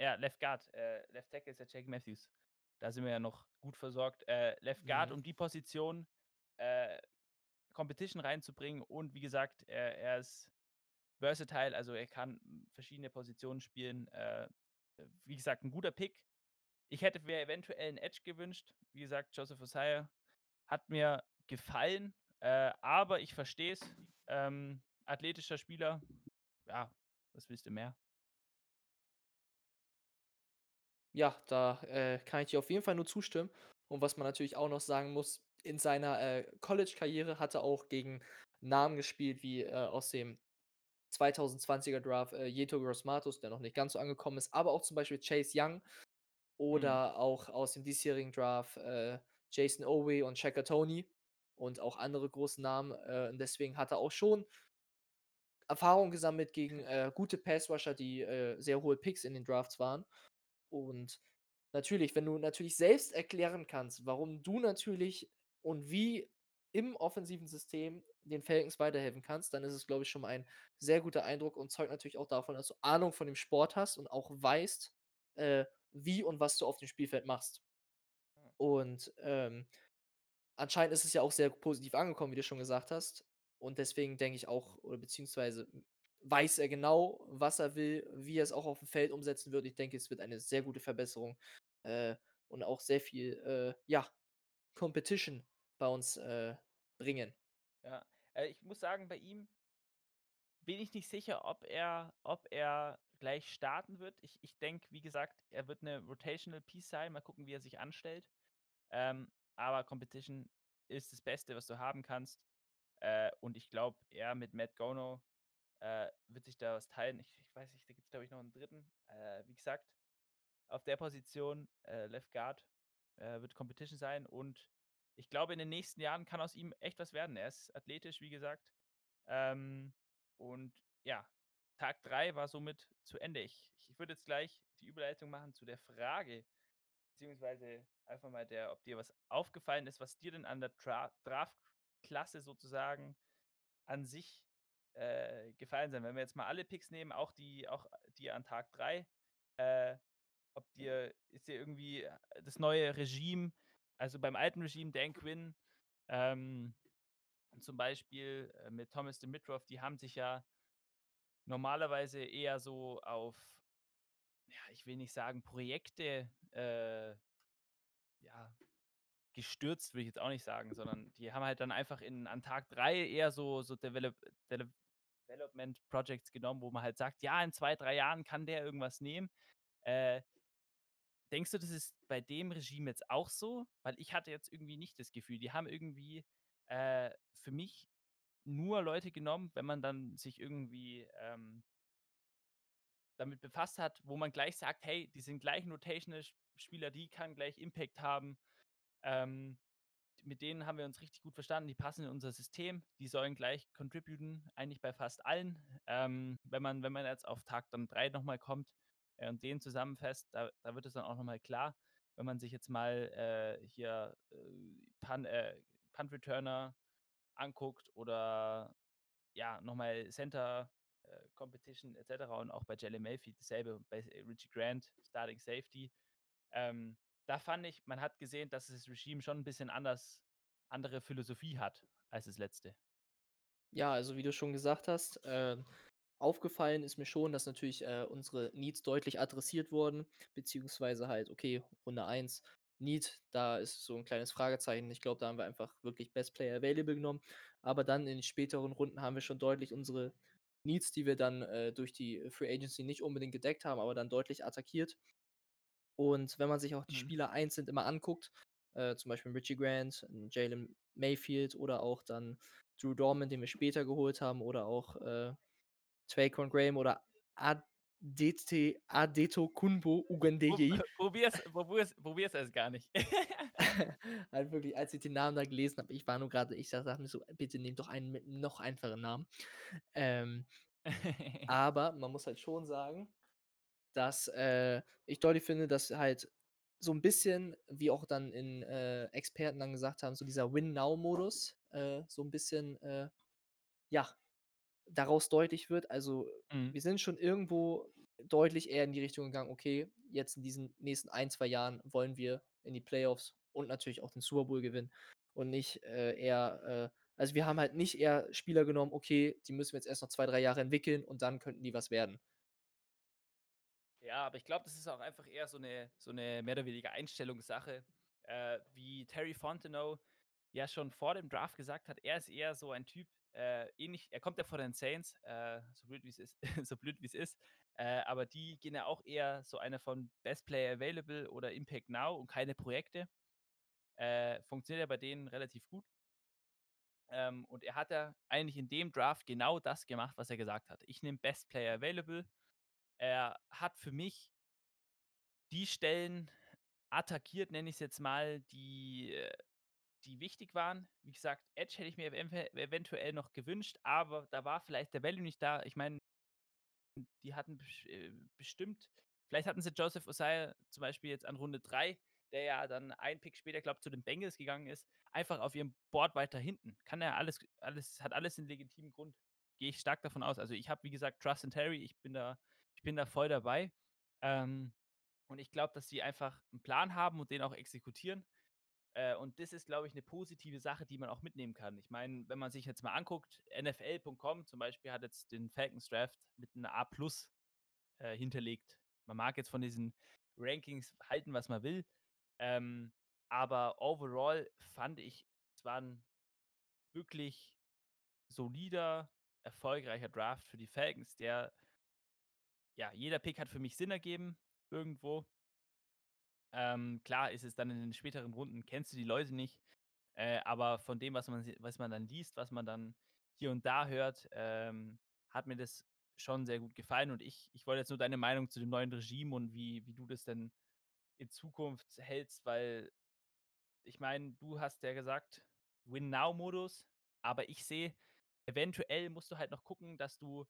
Ja, Left Guard, Left Tackle ist der Jake Matthews. Da sind wir ja noch gut versorgt. Left Guard, mhm. um die Position Competition reinzubringen und wie gesagt, er, er ist versatile, also er kann verschiedene Positionen spielen. Äh, wie gesagt, ein guter Pick. Ich hätte mir eventuell einen Edge gewünscht. Wie gesagt, Joseph Osaya hat mir gefallen, äh, aber ich verstehe es. Ähm, athletischer Spieler, ja, was willst du mehr? Ja, da äh, kann ich dir auf jeden Fall nur zustimmen. Und was man natürlich auch noch sagen muss, in seiner äh, College-Karriere hat er auch gegen Namen gespielt, wie äh, aus dem 2020er Draft äh, Jeto Grossmatos, der noch nicht ganz so angekommen ist, aber auch zum Beispiel Chase Young oder mhm. auch aus dem diesjährigen Draft äh, Jason Owe und Checker Tony und auch andere große Namen. Äh, und deswegen hat er auch schon Erfahrung gesammelt gegen äh, gute Passrusher, die äh, sehr hohe Picks in den Drafts waren. Und natürlich, wenn du natürlich selbst erklären kannst, warum du natürlich und wie im offensiven System den Falcons weiterhelfen kannst, dann ist es, glaube ich, schon mal ein sehr guter Eindruck und zeugt natürlich auch davon, dass du Ahnung von dem Sport hast und auch weißt, äh, wie und was du auf dem Spielfeld machst. Und ähm, anscheinend ist es ja auch sehr positiv angekommen, wie du schon gesagt hast. Und deswegen denke ich auch, oder beziehungsweise weiß er genau, was er will, wie er es auch auf dem Feld umsetzen wird. Ich denke, es wird eine sehr gute Verbesserung äh, und auch sehr viel, äh, ja, Competition bei uns äh, bringen. Ja, äh, ich muss sagen, bei ihm bin ich nicht sicher, ob er, ob er gleich starten wird. Ich, ich denke, wie gesagt, er wird eine Rotational Piece sein. Mal gucken, wie er sich anstellt. Ähm, aber Competition ist das Beste, was du haben kannst. Äh, und ich glaube, er mit Matt Gono äh, wird sich da was teilen. Ich, ich weiß nicht, da gibt es, glaube ich, noch einen dritten. Äh, wie gesagt, auf der Position äh, Left Guard äh, wird Competition sein und ich glaube, in den nächsten Jahren kann aus ihm echt was werden. Er ist athletisch, wie gesagt. Ähm, und ja, Tag 3 war somit zu Ende. Ich, ich würde jetzt gleich die Überleitung machen zu der Frage, beziehungsweise einfach mal der, ob dir was aufgefallen ist, was dir denn an der Draft-Klasse sozusagen an sich äh, gefallen sind. Wenn wir jetzt mal alle Picks nehmen, auch die, auch die an Tag 3, äh, ob dir, ist dir irgendwie äh, das neue Regime, also beim alten Regime, Dan Quinn, ähm, zum Beispiel äh, mit Thomas Dimitrov, die haben sich ja normalerweise eher so auf, ja, ich will nicht sagen Projekte, äh, ja, gestürzt, würde ich jetzt auch nicht sagen, sondern die haben halt dann einfach in, an Tag 3 eher so, so Develop, Development Projects genommen, wo man halt sagt, ja, in zwei, drei Jahren kann der irgendwas nehmen. Äh, denkst du, das ist bei dem Regime jetzt auch so? Weil ich hatte jetzt irgendwie nicht das Gefühl, die haben irgendwie äh, für mich nur Leute genommen, wenn man dann sich irgendwie ähm, damit befasst hat, wo man gleich sagt, hey, die sind gleich rotational Spieler, die kann gleich Impact haben. Ähm, mit denen haben wir uns richtig gut verstanden. Die passen in unser System. Die sollen gleich contributen, eigentlich bei fast allen. Ähm, wenn, man, wenn man jetzt auf Tag dann 3 nochmal kommt äh, und den zusammenfasst, da, da wird es dann auch nochmal klar. Wenn man sich jetzt mal äh, hier äh, Punt, äh, Returner anguckt oder ja, nochmal Center äh, Competition etc. und auch bei Jelly Mayfield dasselbe, bei Richie Grant, Starting Safety. Ähm, da fand ich, man hat gesehen, dass das Regime schon ein bisschen anders, andere Philosophie hat als das letzte. Ja, also wie du schon gesagt hast, äh, aufgefallen ist mir schon, dass natürlich äh, unsere Needs deutlich adressiert wurden, beziehungsweise halt, okay, Runde 1, Need, da ist so ein kleines Fragezeichen. Ich glaube, da haben wir einfach wirklich Best Player Available genommen. Aber dann in den späteren Runden haben wir schon deutlich unsere Needs, die wir dann äh, durch die Free Agency nicht unbedingt gedeckt haben, aber dann deutlich attackiert. Und wenn man sich auch die Mhm. Spieler einzeln immer anguckt, äh, zum Beispiel Richie Grant, Jalen Mayfield oder auch dann Drew Dorman, den wir später geholt haben, oder auch äh, Traycon Graham oder Adete, Adeto Kunbo Ugandeye. Probier's, probier's, probier's erst gar nicht. halt wirklich, als ich den Namen da gelesen habe, ich war nur gerade, ich dachte mir so, bitte nehmt doch einen mit noch einfachen Namen. Ähm, aber man muss halt schon sagen, dass äh, ich deutlich finde, dass halt so ein bisschen, wie auch dann in äh, Experten dann gesagt haben, so dieser Win-Now-Modus äh, so ein bisschen, äh, ja, daraus deutlich wird. Also Mhm. wir sind schon irgendwo deutlich eher in die Richtung gegangen, okay, jetzt in diesen nächsten ein, zwei Jahren wollen wir in die Playoffs und natürlich auch den Super Bowl gewinnen und nicht äh, eher, äh, also wir haben halt nicht eher Spieler genommen, okay, die müssen wir jetzt erst noch zwei, drei Jahre entwickeln und dann könnten die was werden. Ja, aber ich glaube, das ist auch einfach eher so eine, so eine mehr oder weniger Einstellungssache. Äh, wie Terry Fontenot ja schon vor dem Draft gesagt hat, er ist eher so ein Typ, äh, ähnlich, er kommt ja von den Saints, äh, so blöd wie es ist, so blöd wie es ist, äh, aber die gehen ja auch eher so einer von Best Player Available oder Impact Now und keine Projekte. Äh, funktioniert ja bei denen relativ gut. Ähm, und er hat ja eigentlich in dem Draft genau das gemacht, was er gesagt hat. Ich nehme Best Player Available. Er hat für mich die Stellen attackiert, nenne ich es jetzt mal, die, äh, die wichtig waren. Wie gesagt, Edge hätte ich mir ev- eventuell noch gewünscht, aber da war vielleicht der Value nicht da. Ich meine, die hatten äh, bestimmt, vielleicht hatten sie Joseph Osai zum Beispiel jetzt an Runde 3, der ja dann ein Pick später, glaube ich, zu den Bengals gegangen ist, einfach auf ihrem Board weiter hinten. Kann er alles, alles, hat alles einen legitimen Grund. Gehe ich stark davon aus. Also ich habe, wie gesagt, Trust in Terry, ich bin da, ich bin da voll dabei. Ähm, und ich glaube, dass sie einfach einen Plan haben und den auch exekutieren. Äh, und das ist, glaube ich, eine positive Sache, die man auch mitnehmen kann. Ich meine, wenn man sich jetzt mal anguckt, NFL.com zum Beispiel hat jetzt den Falcons Draft mit einer A plus äh, hinterlegt. Man mag jetzt von diesen Rankings halten, was man will. Ähm, aber overall fand ich, es war ein wirklich solider, erfolgreicher Draft für die Falcons, der ja, jeder Pick hat für mich Sinn ergeben, irgendwo. Ähm, klar ist es dann in den späteren Runden, kennst du die Leute nicht, äh, aber von dem, was man, was man dann liest, was man dann hier und da hört, ähm, hat mir das schon sehr gut gefallen. Und ich, ich wollte jetzt nur deine Meinung zu dem neuen Regime und wie, wie du das denn in Zukunft hältst, weil ich meine, du hast ja gesagt, Win-Now-Modus, aber ich sehe, eventuell musst du halt noch gucken, dass du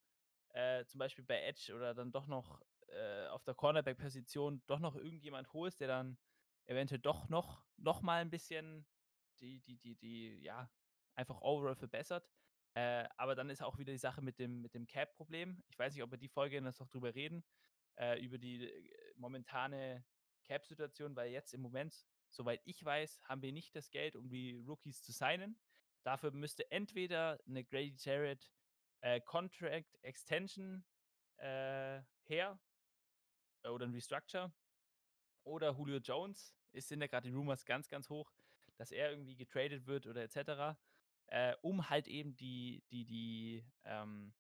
äh, zum Beispiel bei Edge oder dann doch noch äh, auf der Cornerback-Position doch noch irgendjemand holst, der dann eventuell doch noch, noch mal ein bisschen die, die, die, die, ja, einfach overall verbessert. Äh, aber dann ist auch wieder die Sache mit dem, mit dem Cap-Problem. Ich weiß nicht, ob wir die Folge noch drüber reden, äh, über die äh, momentane Cap-Situation, weil jetzt im Moment, soweit ich weiß, haben wir nicht das Geld, um die Rookies zu signen. Dafür müsste entweder eine Grady Jarrett äh, Contract Extension äh, her oder ein Restructure oder Julio Jones. Es sind ja gerade die Rumors ganz, ganz hoch, dass er irgendwie getradet wird oder etc., äh, um halt eben die, die, die ähm,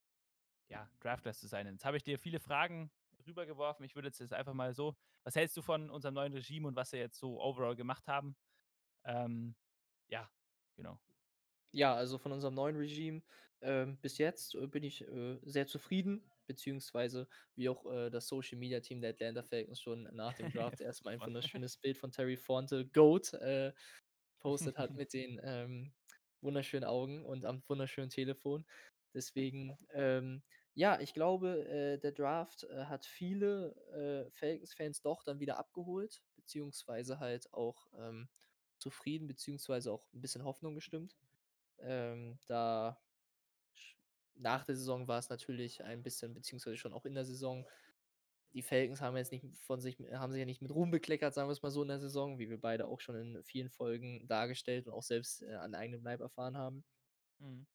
ja, Drafters zu sein. Jetzt habe ich dir viele Fragen rübergeworfen. Ich würde jetzt einfach mal so, was hältst du von unserem neuen Regime und was wir jetzt so overall gemacht haben? Ähm, ja, genau. Ja, also von unserem neuen Regime ähm, bis jetzt äh, bin ich äh, sehr zufrieden. Beziehungsweise wie auch äh, das Social Media Team der Atlanta Falcons schon nach dem Draft erstmal ein wunderschönes Bild von Terry Fonte, Goat, äh, postet hat mit den ähm, wunderschönen Augen und am wunderschönen Telefon. Deswegen, ähm, ja, ich glaube, äh, der Draft äh, hat viele äh, Falcons-Fans doch dann wieder abgeholt, beziehungsweise halt auch ähm, zufrieden, beziehungsweise auch ein bisschen Hoffnung gestimmt. Ähm, da nach der Saison war es natürlich ein bisschen, beziehungsweise schon auch in der Saison. Die Falcons haben jetzt nicht von sich, haben sich ja nicht mit Ruhm bekleckert, sagen wir es mal so in der Saison, wie wir beide auch schon in vielen Folgen dargestellt und auch selbst äh, an eigenem Leib erfahren haben. Mhm.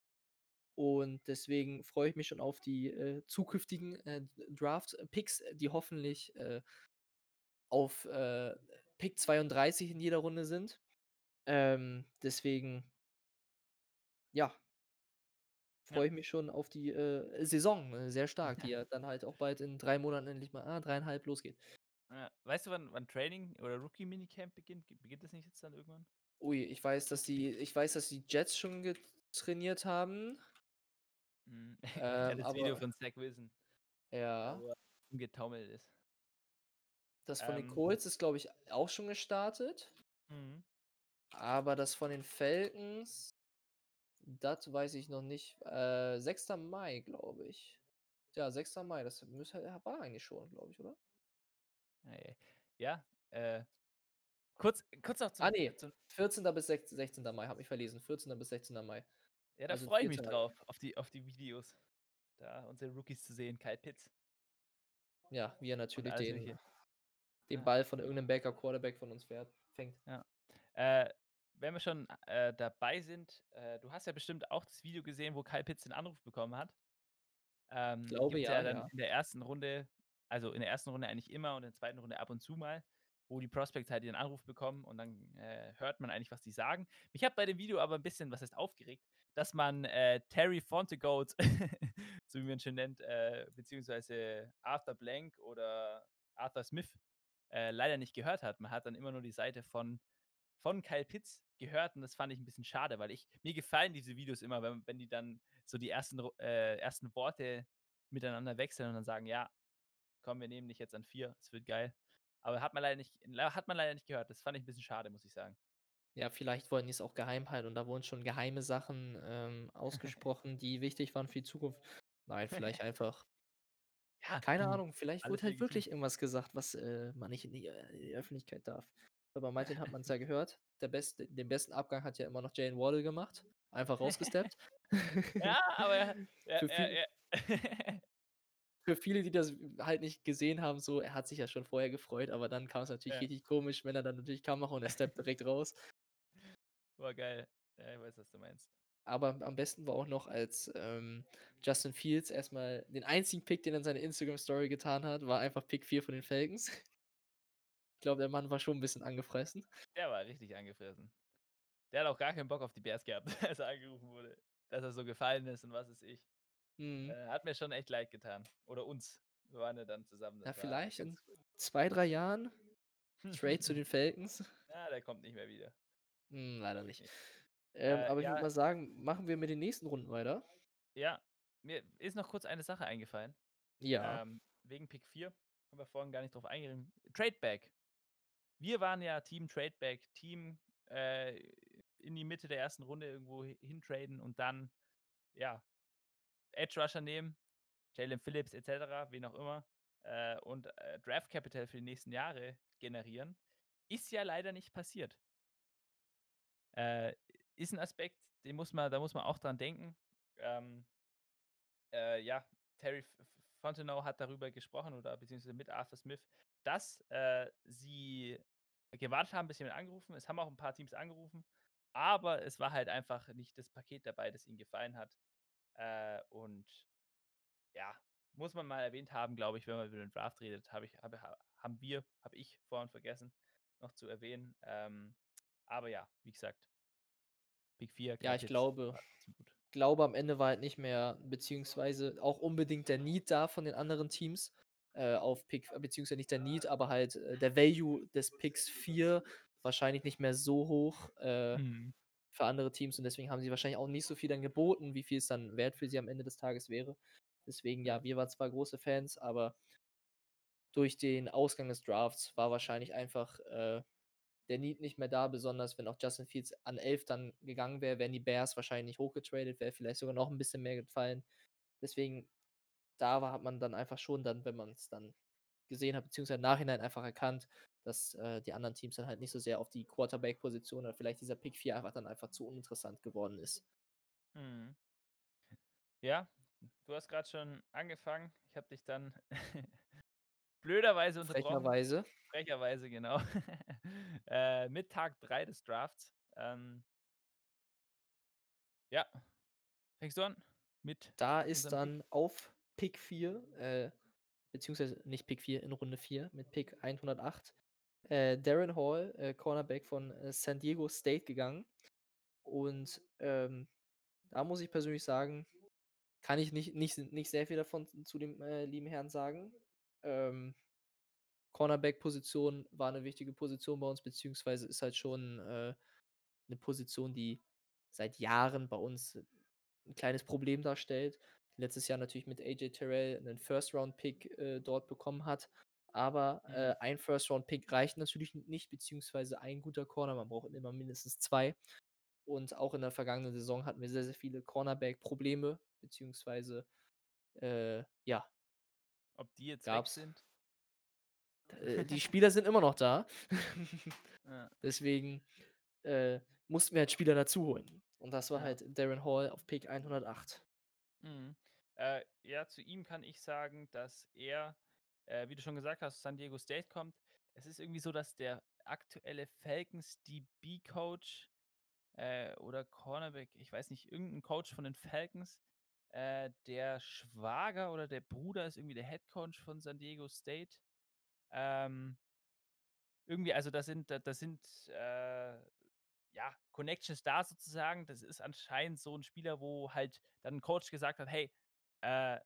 Und deswegen freue ich mich schon auf die äh, zukünftigen äh, Draft-Picks, die hoffentlich äh, auf äh, Pick 32 in jeder Runde sind. Ähm, deswegen, ja, freue ich mich schon auf die äh, Saison äh, sehr stark, die ja dann halt auch bald in drei Monaten endlich mal, ah, dreieinhalb losgeht. Weißt du, wann, wann Training oder Rookie Minicamp beginnt? Beginnt das nicht jetzt dann irgendwann? Ui, ich weiß, dass die, ich weiß, dass die Jets schon trainiert haben. Mhm. Ähm, ja, das Video aber- von Zach Wilson, Ja. wo er umgetaumelt ist. Das von den Ähm. Colts ist, glaube ich, auch schon gestartet. Mhm. Aber das von den Falcons, das weiß ich noch nicht. Äh, 6. Mai, glaube ich. Ja, 6. Mai, das müsste, war eigentlich schon, glaube ich, oder? Ja, äh, kurz, kurz noch zum, Ah, nee. zum 14. bis 16. 16. Mai, habe ich verlesen. 14. bis 16. Mai. Ja, da also freue ich mich drauf, auf die, auf die Videos. Da unsere Rookies zu sehen, Kyle Pitts. Ja, wie er natürlich den, den Ja. Ball von irgendeinem Backer Quarterback von uns fährt, fängt. Äh, wenn wir schon äh, dabei sind, äh, du hast ja bestimmt auch das Video gesehen, wo Kyle Pitts den Anruf bekommen hat. Ähm, Glaube gibt's ja, dann ja. in der ersten Runde, also in der ersten Runde eigentlich immer und in der zweiten Runde ab und zu mal, wo die Prospects halt ihren Anruf bekommen und dann äh, hört man eigentlich, was die sagen. Mich hat bei dem Video aber ein bisschen, was heißt aufgeregt, dass man äh, Terry Fontegoat, so wie man ihn schon nennt, äh, beziehungsweise Arthur Blank oder Arthur Smith äh, leider nicht gehört hat. Man hat dann immer nur die Seite von, von Kyle Pitts gehört und das fand ich ein bisschen schade, weil ich, mir gefallen diese Videos immer, wenn, wenn die dann so die ersten, äh, ersten Worte miteinander wechseln und dann sagen, ja, komm, wir nehmen dich jetzt an vier, es wird geil. Aber hat man leider nicht, hat man leider nicht gehört. Das fand ich ein bisschen schade, muss ich sagen. Ja, vielleicht wollten die es auch geheim halten und da wurden schon geheime Sachen ähm, ausgesprochen, die wichtig waren für die Zukunft. Nein, vielleicht einfach. Ja, Keine du, Ahnung, vielleicht wurde halt wirklich irgendwas gesagt, was äh, man nicht in die, äh, in die Öffentlichkeit darf. Aber bei Martin hat man es ja gehört. Der beste, den besten Abgang hat ja immer noch Jane Waddle gemacht. Einfach rausgesteppt. Ja, aber er, er, Für viel- er Für viele, die das halt nicht gesehen haben, so, er hat sich ja schon vorher gefreut, aber dann kam es natürlich Ja. richtig komisch, wenn er dann natürlich kam und er steppt direkt raus. war geil. Ja, ich weiß, was du meinst. Aber am besten war auch noch, als ähm, Justin Fields erstmal den einzigen Pick, den er in seine Instagram-Story getan hat, war einfach Pick 4 von den Falcons. Ich glaube, der Mann war schon ein bisschen angefressen. Der war richtig angefressen. Der hat auch gar keinen Bock auf die Bears gehabt, als er angerufen wurde. Dass er so gefallen ist und was ist ich. Hm. Äh, hat mir schon echt leid getan. Oder uns. Wir waren ja dann zusammen. Ja, vielleicht in zwei, drei Jahren. Trade zu den Falcons. Ja, der kommt nicht mehr wieder. Hm, leider nicht. ich Ähm, Äh, aber ich ja. würde mal sagen, machen wir mit den nächsten Runden weiter. Ja, mir ist noch kurz eine Sache eingefallen. Ja. Ähm, wegen Pick 4. Haben wir vorhin gar nicht drauf eingegangen. Tradeback. Wir waren ja Team Tradeback, Team äh, in die Mitte der ersten Runde irgendwo hi- hintraden und dann, ja, Edge Rusher nehmen, Jalen Phillips etc., wen auch immer, äh, und äh, Draft Capital für die nächsten Jahre generieren. Ist ja leider nicht passiert. Äh, ist ein Aspekt, den muss man, da muss man auch dran denken. Ähm, äh, ja, Terry Fontenot hat darüber gesprochen oder beziehungsweise mit Arthur Smith, dass äh, sie gewartet haben, bis jemand angerufen. Es haben auch ein paar Teams angerufen, aber es war halt einfach nicht das Paket dabei, das ihnen gefallen hat. Äh, und ja, muss man mal erwähnt haben, glaube ich, wenn man über den Draft redet, habe ich, habe, ha- haben wir, habe ich vorhin vergessen, noch zu erwähnen. Ähm, aber ja, wie gesagt, Pick 4. Ja, ich glaube, glaube, am Ende war halt nicht mehr, beziehungsweise auch unbedingt der Need da von den anderen Teams äh, auf Pick, beziehungsweise nicht der Need, aber halt äh, der Value des Picks 4 wahrscheinlich nicht mehr so hoch äh, Mhm. für andere Teams und deswegen haben sie wahrscheinlich auch nicht so viel dann geboten, wie viel es dann wert für sie am Ende des Tages wäre. Deswegen, ja, wir waren zwar große Fans, aber durch den Ausgang des Drafts war wahrscheinlich einfach äh, der Need nicht mehr da, besonders wenn auch Justin Fields an 11 dann gegangen wäre, wären die Bears wahrscheinlich hochgetradet, wäre vielleicht sogar noch ein bisschen mehr gefallen. Deswegen, da war, hat man dann einfach schon dann, wenn man es dann gesehen hat, beziehungsweise im Nachhinein einfach erkannt, dass äh, die anderen Teams dann halt nicht so sehr auf die Quarterback-Position oder vielleicht dieser Pick 4 einfach dann einfach zu uninteressant geworden ist. Mhm. Ja, du hast gerade schon angefangen. Ich habe dich dann blöderweise unterbrochen. Frecherweise. Frecherweise, genau. äh, mit Tag 3 des Drafts. Ähm, ja. Fängst du an? Mit. Da ist dann auf Pick 4, äh, beziehungsweise nicht Pick 4, in Runde 4 mit Pick 108, äh, Darren Hall, äh, Cornerback von äh, San Diego State gegangen. Und ähm, da muss ich persönlich sagen, kann ich nicht, nicht, nicht sehr viel davon zu dem äh, lieben Herrn sagen. Ähm, Cornerback-Position war eine wichtige Position bei uns, beziehungsweise ist halt schon äh, eine Position, die seit Jahren bei uns ein kleines Problem darstellt. Letztes Jahr natürlich mit AJ Terrell einen First-Round-Pick äh, dort bekommen hat. Aber äh, Mhm. ein First-Round-Pick reicht natürlich nicht, beziehungsweise ein guter Corner. Man braucht immer mindestens zwei. Und auch in der vergangenen Saison hatten wir sehr, sehr viele Cornerback-Probleme, beziehungsweise äh, ja, Ob die jetzt Gab's. weg sind? äh, die Spieler sind immer noch da. Ja. Deswegen äh, mussten wir halt Spieler dazu holen. Und das war Ja. halt Darren Hall auf Pick 108. Mhm. Äh, ja, zu ihm kann ich sagen, dass er, äh, wie du schon gesagt hast, San Diego State kommt. Es ist irgendwie so, dass der aktuelle Falcons DB-Coach äh, oder Cornerback, ich weiß nicht, irgendein Coach von den Falcons, äh, der Schwager oder der Bruder ist irgendwie der Head Coach von San Diego State. Ähm, irgendwie, also das sind, da, das sind äh, ja, Connections da sozusagen. Das ist anscheinend so ein Spieler, wo halt dann ein Coach gesagt hat, hey, äh,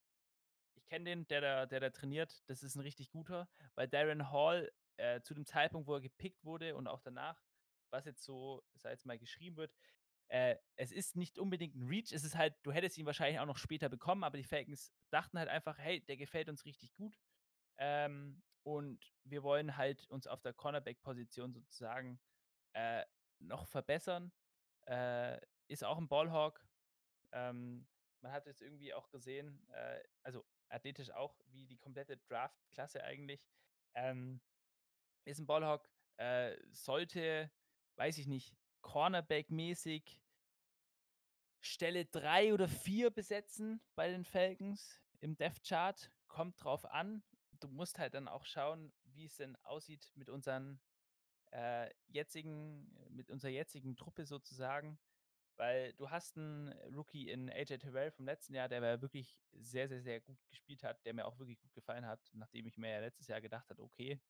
ich kenne den, der da, der da trainiert, das ist ein richtig guter, weil Darren Hall äh, zu dem Zeitpunkt, wo er gepickt wurde und auch danach, was jetzt so, sei jetzt mal geschrieben wird, äh, es ist nicht unbedingt ein Reach, es ist halt, du hättest ihn wahrscheinlich auch noch später bekommen, aber die Falcons dachten halt einfach, hey, der gefällt uns richtig gut. Ähm, und wir wollen halt uns auf der Cornerback-Position sozusagen äh, noch verbessern. Äh, ist auch ein Ballhawk. Ähm, man hat jetzt irgendwie auch gesehen, äh, also athletisch auch, wie die komplette Draft-Klasse eigentlich. Ähm, ist ein Ballhawk, äh, sollte, weiß ich nicht, Cornerback-mäßig Stelle 3 oder 4 besetzen bei den Falcons im Death-Chart. Kommt drauf an. Du musst halt dann auch schauen, wie es denn aussieht mit unseren äh, jetzigen, mit unserer jetzigen Truppe sozusagen. Weil du hast einen Rookie in AJ Terrell vom letzten Jahr, der mir wirklich sehr, sehr, sehr gut gespielt hat, der mir auch wirklich gut gefallen hat, nachdem ich mir ja letztes Jahr gedacht habe, okay,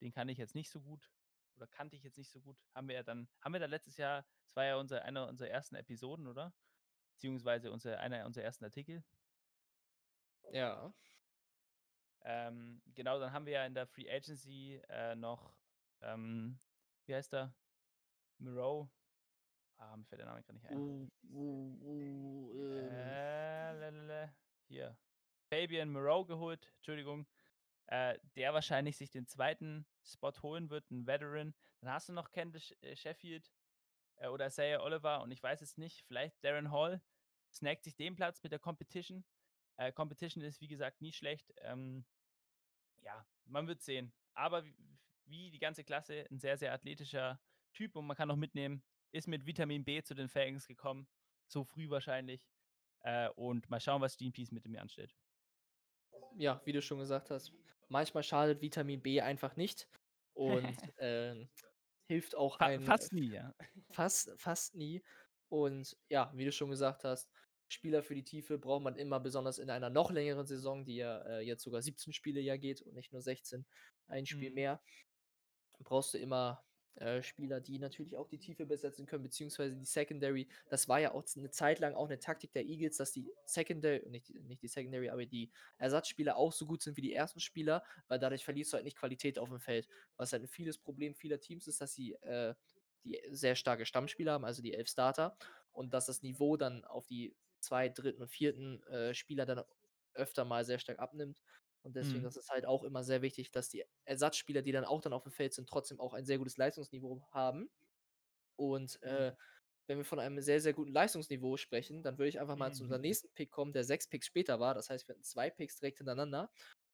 den kann ich jetzt nicht so gut oder kannte ich jetzt nicht so gut. Haben wir ja dann, haben wir da letztes Jahr, das war ja unser, einer unserer ersten Episoden, oder? Beziehungsweise unser, einer unserer ersten Artikel. Ja. Ähm, genau, dann haben wir ja in der Free Agency äh, noch, ähm, wie heißt der? Moreau. Ah, mir fällt der Name gerade nicht ein. Uh, uh, uh, Äh, lalala. hier. Fabian Moreau geholt, Entschuldigung. Äh, der wahrscheinlich sich den zweiten Spot holen wird, ein Veteran. Dann hast du noch Candice äh, Sheffield äh, oder Isaiah Oliver und ich weiß es nicht, vielleicht Darren Hall snackt sich den Platz mit der Competition. Äh, Competition ist, wie gesagt, nie schlecht. Ähm, ja, man wird sehen. Aber wie, wie die ganze Klasse, ein sehr, sehr athletischer Typ und man kann noch mitnehmen, ist mit Vitamin B zu den Falcons gekommen. So früh wahrscheinlich. Äh, und mal schauen, was Gene Peace mit ihm anstellt. ja, wie du schon gesagt hast, manchmal schadet Vitamin B einfach nicht und ähm, hilft auch Fa ein fast nie, ja. fast, fast nie. Und ja, wie du schon gesagt hast, Spieler für die Tiefe braucht man immer, besonders in einer noch längeren Saison, die ja äh, jetzt sogar 17 Spiele ja geht und nicht nur 16, ein Spiel Mhm. mehr. Brauchst du immer äh, Spieler, die natürlich auch die Tiefe besetzen können, beziehungsweise die Secondary. Das war ja auch eine Zeit lang auch eine Taktik der Eagles, dass die Secondary, nicht, die- nicht die Secondary, aber die Ersatzspieler auch so gut sind wie die ersten Spieler, weil dadurch verlierst du halt nicht Qualität auf dem Feld. Was halt ein vieles Problem vieler Teams ist, dass sie äh, die sehr starke Stammspieler haben, also die elf Starter, und dass das Niveau dann auf die zwei, dritten und vierten äh, Spieler dann öfter mal sehr stark abnimmt. Und deswegen Mhm. das ist halt auch immer sehr wichtig, dass die Ersatzspieler, die dann auch dann aufm Feld sind, trotzdem auch ein sehr gutes Leistungsniveau haben. Und, Mhm. äh, wenn wir von einem sehr, sehr guten Leistungsniveau sprechen, dann würde ich einfach mal zu unserem Mhm. nächsten Pick kommen, der 6 Picks später war. Das heißt, wir hatten 2 Picks direkt hintereinander.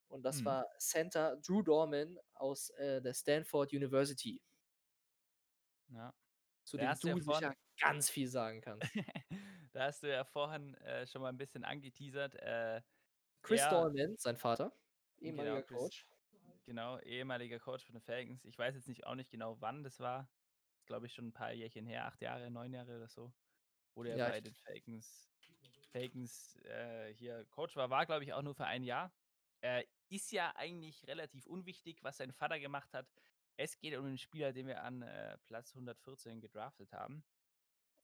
Und das Mhm. war Center Drew Dorman aus, äh, der Stanford University. Ja. Zu dem du ja sicher ganz viel sagen kannst. da hast du ja vorhin, äh, schon mal 'n bisschen angeteasert. Äh, Chris er Dorman, sein Vater, Genau, ehemaliger Chris Coach. genau, ehemaliger Coach von den Falcons. Ich weiß jetzt nicht auch nicht genau, wann das war. Glaube ich, schon 'n paar Jährchen her, 8 Jahre, 9 Jahre oder so, wo der Ja, bei den Falcons Falcons, äh, hier Coach war. War, glaube ich, auch nur für 1 Jahr. Äh, ist ja eigentlich relativ unwichtig, was sein Vater gemacht hat. Es geht um den Spieler, den wir an, äh, Platz 114 gedraftet haben.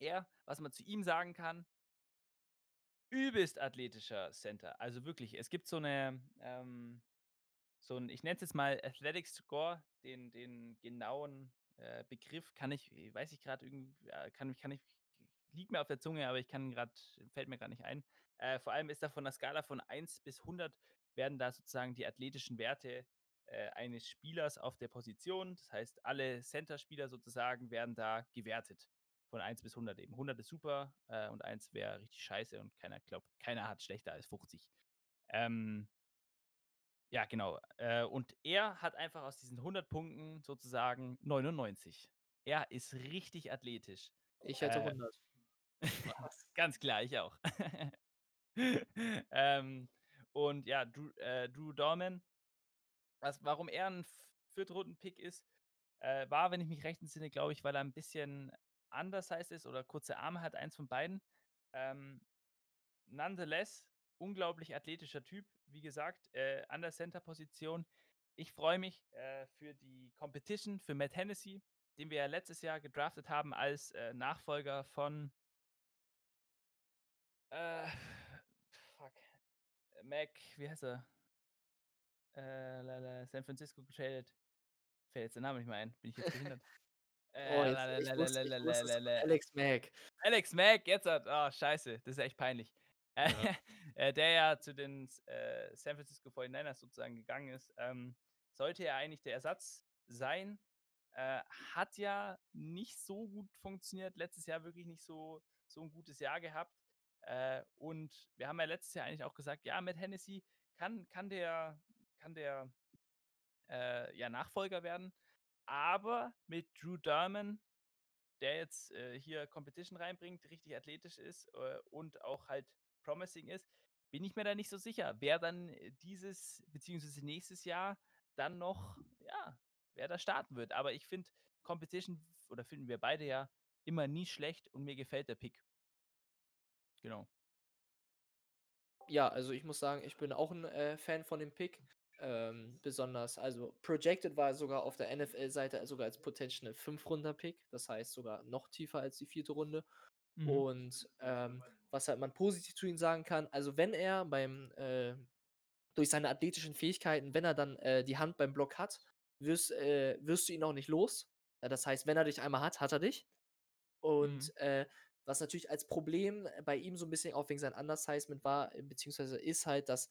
Er was man zu ihm sagen kann übelst athletischer Center. Also wirklich, es gibt so 'ne, ähm so 'n ich nenne es jetzt mal Athletic Score, den den genauen, äh, Begriff kann ich weiß ich grad irgend äh, kann kann ich liegt mir auf der Zunge, aber ich kann grad fällt mir grad nicht ein. Äh, vor allem ist da von 'ner Skala von 1 bis 100 werden da sozusagen die athletischen Werte, äh, eines Spielers auf der Position das heißt, alle Center-Spieler sozusagen werden da gewertet von 1 bis 100 eben. 100 ist super, äh, und 1 wäre richtig scheiße und keiner glaubt keiner hat schlechter als 50. Ähm ja, genau. Äh, und er hat einfach aus diesen 100 Punkten sozusagen 99. Er ist richtig athletisch. Ich hätte Äh 100. Spaß. Ganz klar, ich auch. Ähm, und ja, Drew äh, Drew Dorman was warum er 'n V Viertrunden-Pick ist, äh, war, wenn ich mich recht entsinne, glaube ich, weil er 'n bisschen undersized ist oder kurze Arme hat, eins von beiden. Ähm, nonetheless, unglaublich athletischer Typ, wie gesagt, äh, an der Center-Position. Ich freue mich, äh, für die Competition für Matt Hennessy, den wir ja letztes Jahr gedraftet haben als, äh, Nachfolger von äh, fuck. Mac wie heißt er? Äh, San Francisco getradet. Fällt jetzt der Name nicht mehr ein. Bin ich jetzt behindert? Oh, jetzt ich wusste ich wusste Alex Mack. Alex Mack, jetzt hat oh, scheiße, das ist echt peinlich. Ja. Äh, der ja zu den äh, San Francisco 49ers sozusagen gegangen ist, ähm, sollte ja eigentlich der Ersatz sein. Äh, hat ja nicht so gut funktioniert, letztes Jahr wirklich nicht so so 'n gutes Jahr gehabt. Äh, und wir haben ja letztes Jahr eigentlich auch gesagt: „Ja, Matt Hennessy kann kann der kann der, äh, ja, Nachfolger werden.“ Aber mit Drew Dorman, der jetzt, äh, hier Competition reinbringt, richtig athletisch ist, äh, und auch halt promising ist, bin ich mir da nicht so sicher, wer dann, äh, dieses beziehungsweise nächstes Jahr dann noch ja, wer da starten wird. Aber ich finde Competition oder finden wir beide ja immer nie schlecht und mir gefällt der Pick. Genau. Ja, also ich muss sagen, ich bin auch 'n, äh, Fan von dem Pick. Ähm, besonders also projected war er sogar auf der NFL-Seite sogar als Potential 5-Runder-Pick, das heißt sogar noch tiefer als die 4. Runde. Mhm. Und, ähm, was halt man positiv zu ihm sagen kann, also wenn er beim, äh durch seine athletischen Fähigkeiten, wenn er dann, äh, die Hand beim Block hat, wirst äh, wirst du ihn auch nicht los. Das heißt, wenn er dich einmal hat, hat er dich. Mhm. Und, äh, was natürlich als Problem bei ihm so 'n bisschen auch wegen seinem Undersizement war, beziehungsweise ist halt, dass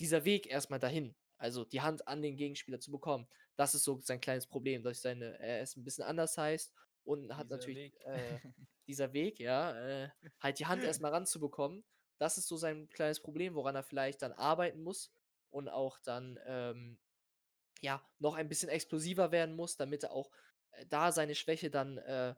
dieser Weg erst mal dahin, also die Hand an den Gegenspieler zu bekommen, das ist so sein kleines Problem durch seine er ist 'n bisschen undersized und hat Dieser natürlich, äh dieser Weg, ja, äh, halt die Hand erst mal ranzubekommen, das ist so sein kleines Problem, woran er vielleicht dann arbeiten muss und auch dann, ähm, ja, noch ein bisschen explosiver werden muss, damit er auch, äh, da seine Schwäche dann, äh,